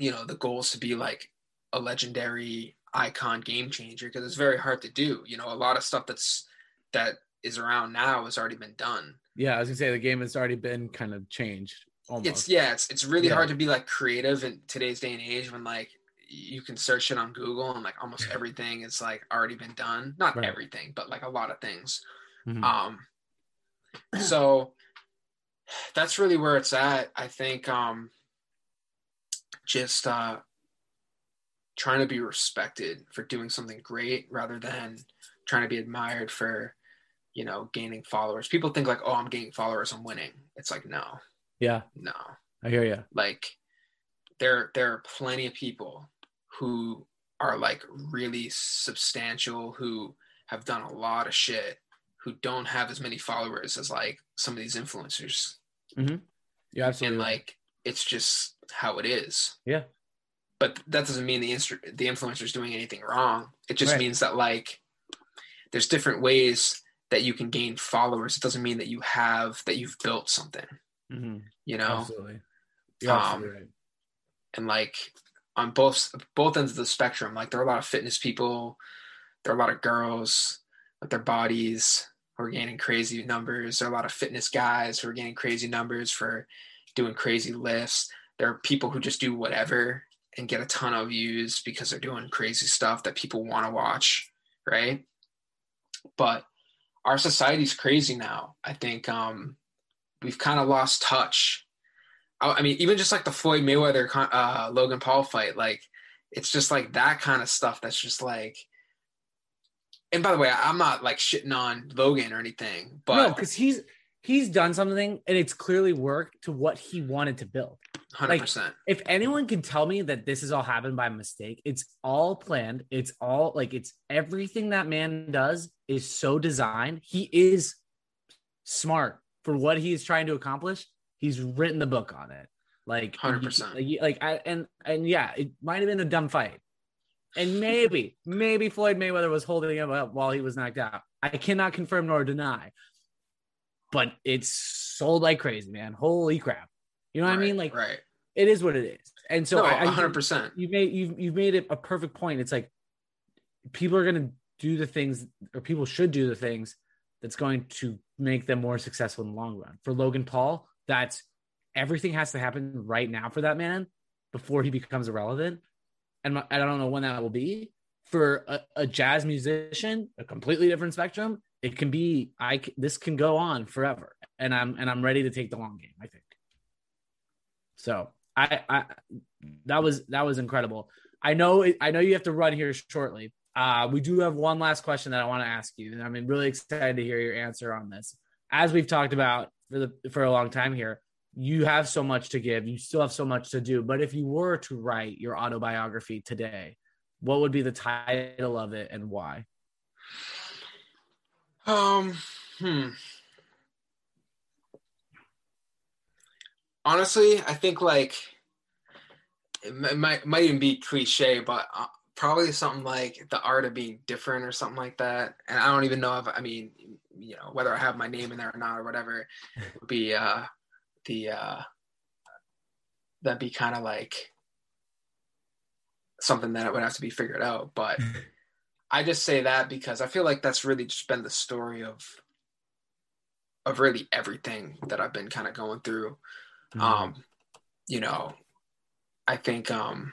you know, the goal is to be like a legendary icon game changer because it's very hard to do. You know, a lot of stuff that's that is around now has already been done. Yeah, I was gonna say the game has already been kind of changed. Almost. It's yeah, it's it's really Yeah. hard to be like creative in today's day and age when like you can search it on Google and like almost everything is like already been done. Not Right. everything, but like a lot of things. Mhm. Um, so that's really where it's at. I think um, just uh, trying to be respected for doing something great rather than trying to be admired for, you know, gaining followers. People think like, oh, I'm gaining followers, I'm winning. It's like, no, yeah, no. I hear you. Like there, there are plenty of people who are like really substantial who have done a lot of shit who don't have as many followers as like some of these influencers. Mm-hmm. Yeah, absolutely. And like it's just how it is. Yeah. But that doesn't mean the instru- the influencer's doing anything wrong. It just Right. means that like there's different ways that you can gain followers. It doesn't mean that you have that you've built something, Mhm. you know? Absolutely. You're Um, absolutely right. and like on both both ends of the spectrum like there are a lot of fitness people there are a lot of girls with their bodies who are gaining crazy numbers there are a lot of fitness guys who are gaining crazy numbers for doing crazy lifts there are people who just do whatever and get a ton of views because they're doing crazy stuff that people want to watch right but our society's crazy now i think um we've kind of lost touch I I mean, even just like the Floyd Mayweather uh, Logan Paul fight, like it's just like that kind of stuff. That's just like. And by the way, I'm not like shitting on Logan or anything, but no, because he's he's done something and it's clearly worked to what he wanted to build. hundred percent. If anyone can tell me that this has all happened by mistake, it's all planned. It's all like it's everything that man does is so designed. He is smart for what he's trying to accomplish. He's written the book on it. Like 100%. Like, like I and and yeah, it might have been a dumb fight. And maybe, maybe Floyd Mayweather was holding him up while he was knocked out. I cannot confirm nor deny. But it's sold like crazy, man. Holy crap. You know what I mean? Like right. it is what it is. And so no, I, I hundred percent. you made you've you've made it a perfect point. It's like people are gonna do the things or people should do the things that's going to make them more successful in the long run. For Logan Paul, that's everything has to happen right now for that man before he becomes irrelevant. And I don't know when that will be. For a, a jazz musician, a completely different spectrum, it can be I this can go on forever. And I'm and I'm ready to take the long game, I think. So I, I that was that was incredible. I know I know you have to run here shortly. Uh, we do have one last question that I want to ask you, and I'm really excited to hear your answer on this. As we've talked about for the for a long time here, you have so much to give. You still have so much to do. But if you were to write your autobiography today, what would be the title of it and why? Um, hmm. Honestly, I think like it might might even be cliche, but uh, probably something like the art of being different or something like that. And I don't even know if I mean, you know, whether I have my name in there or not or whatever would be uh the uh that'd be kind of like something that would have to be figured out. But I just say that because I feel like that's really just been the story of of really everything that I've been kind of going through. Um, you know, I think um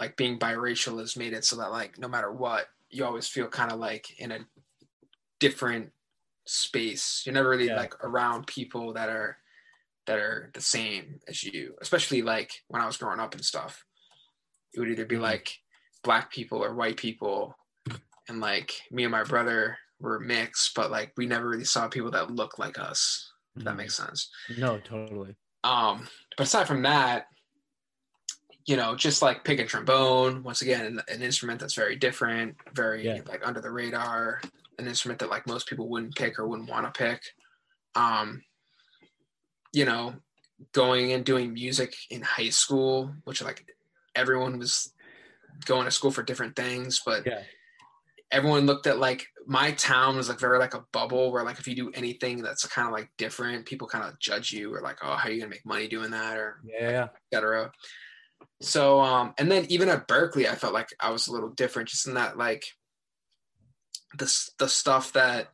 like being biracial has made it so that like no matter what, you always feel kind of like in a different space. You're never really Yeah. like around people that are that are the same as you, especially like when I was growing up and stuff. It would either be Mhm. like black people or white people and like me and my brother were mixed, but like we never really saw people that looked like us. If that makes sense. no, totally. Um, but aside from that, you know, just like pick a trombone, once again, an, an instrument that's very different, very Yeah. like under the radar, an instrument that like most people wouldn't pick or wouldn't want to pick. Um, you know, going and doing music in high school, which like everyone was going to school for different things, but Yeah. everyone looked at like my town was like very like a bubble where like if you do anything that's kind of like different, people kind of judge you or like, oh, how are you gonna make money doing that or Yeah, yeah. etc. So um and then even at Berklee, I felt like I was a little different just in that like the the stuff that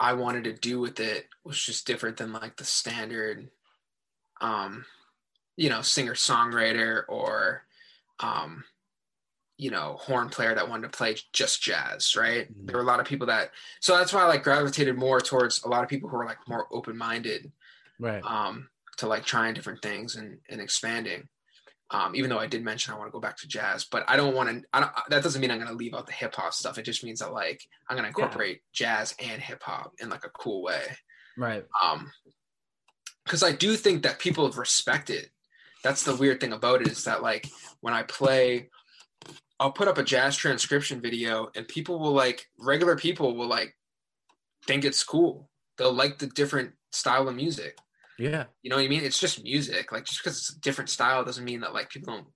I wanted to do with it was just different than like the standard um you know singer songwriter or um you know horn player that wanted to play just jazz right Mhm. there were a lot of people that so that's why i like gravitated more towards a lot of people who are like more open-minded Right. um to like trying different things and, and expanding um even though i did mention i want to go back to jazz but i don't want to I don't, that doesn't mean i'm going to leave out the hip-hop stuff it just means that like i'm going to incorporate jazz and hip-hop in like a cool way Right. um because i do think that people have respected that's the weird thing about it is that like when i play I'll put up a jazz transcription video and people will like regular people will like think it's cool. They'll like the different style of music. Yeah. You know what I mean? It's just music. Like just because it's a different style doesn't mean that like people don't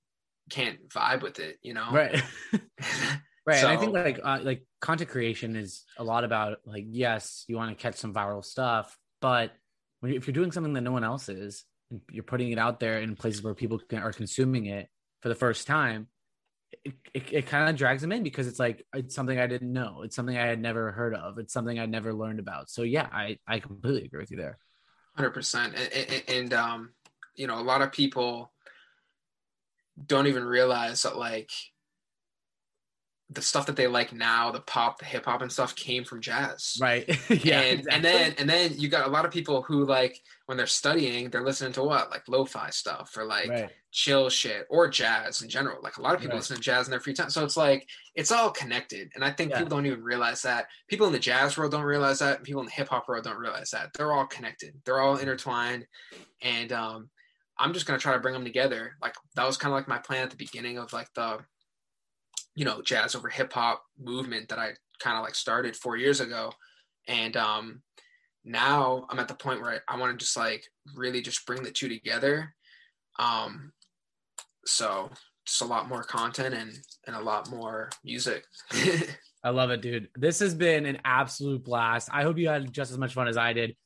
can't vibe with it, you know? Right. right. So- and I think like uh, like content creation is a lot about like yes, you want to catch some viral stuff, but when you, if you're doing something that no one else is, and you're putting it out there in places where people can, are consuming it for the first time, it, it, it kind of drags them in because it's like it's something I didn't know, it's something I had never heard of, it's something I'd never learned about. So yeah, I I completely agree with you there. Hundred percent, and, um, you know, a lot of people don't even realize that like the stuff that they like now, the pop, the hip hop, and stuff came from jazz. Right. yeah. and, exactly. and then and then you got a lot of people who like when they're studying, they're listening to what like lo-fi stuff or like right. chill shit or jazz in general. Like a lot of people Right. listen to jazz in their free time. So it's like it's all connected. And I think Yeah. people don't even realize that. People in the jazz world don't realize that. People in the hip hop world don't realize that. They're all connected. They're all intertwined. And um I'm just gonna try to bring them together. Like that was kind of like my plan at the beginning of like the you know, jazz over hip hop movement that I kind of like started four years ago. And um now I'm at the point where I, I want to just like really just bring the two together. Um, so just a lot more content and and a lot more music. I love it, dude. This has been an absolute blast. I hope you had just as much fun as I did.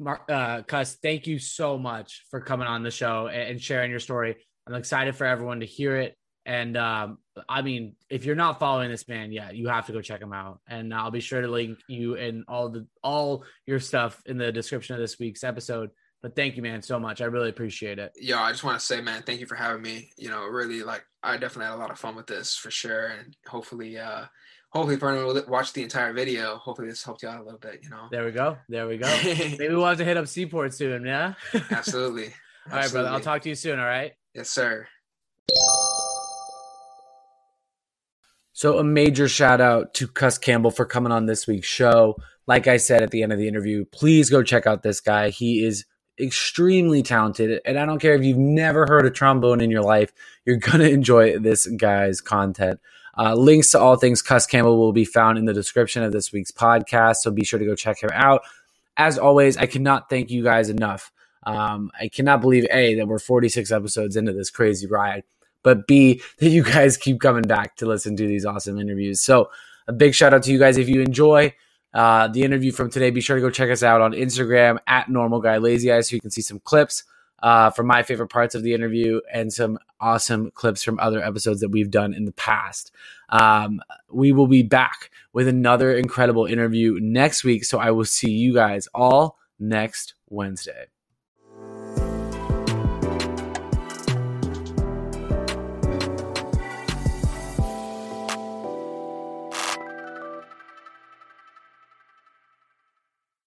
Mark, uh, Cuss, thank you so much for coming on the show and, and sharing your story. I'm excited for everyone to hear it. And um, I mean, if you're not following this man yet, you have to go check him out. And I'll be sure to link you and all the all your stuff in the description of this week's episode. But thank you, man, so much. I really appreciate it. Yeah, I just want to say, man, thank you for having me. You know, really like I definitely had a lot of fun with this for sure, and hopefully, uh, hopefully, for anyone who watched the entire video, hopefully this helped you out a little bit. You know, There we go. There we go. Maybe we'll have to hit up Seaport soon. Yeah. absolutely. all right, brother. I'll talk to you soon. All right. Yes, sir. So a major shout out to Cuss Campbell for coming on this week's show. Like I said at the end of the interview, please go check out this guy. He is extremely talented, and I don't care if you've never heard a trombone in your life, you're gonna enjoy this guy's content. Uh, links to all things Cuss Campbell will be found in the description of this week's podcast, so be sure to go check him out. As always, I cannot thank you guys enough. Um, I cannot believe a that we're 46 episodes into this crazy ride but B, that you guys keep coming back to listen to these awesome interviews. So, a big shout out to you guys. If you enjoy uh, the interview from today, be sure to go check us out on Instagram at Normal Guy Lazy Eye so you can see some clips uh, from my favorite parts of the interview and some awesome clips from other episodes that we've done in the past. Um, we will be back with another incredible interview next week. So, I will see you guys all next Wednesday.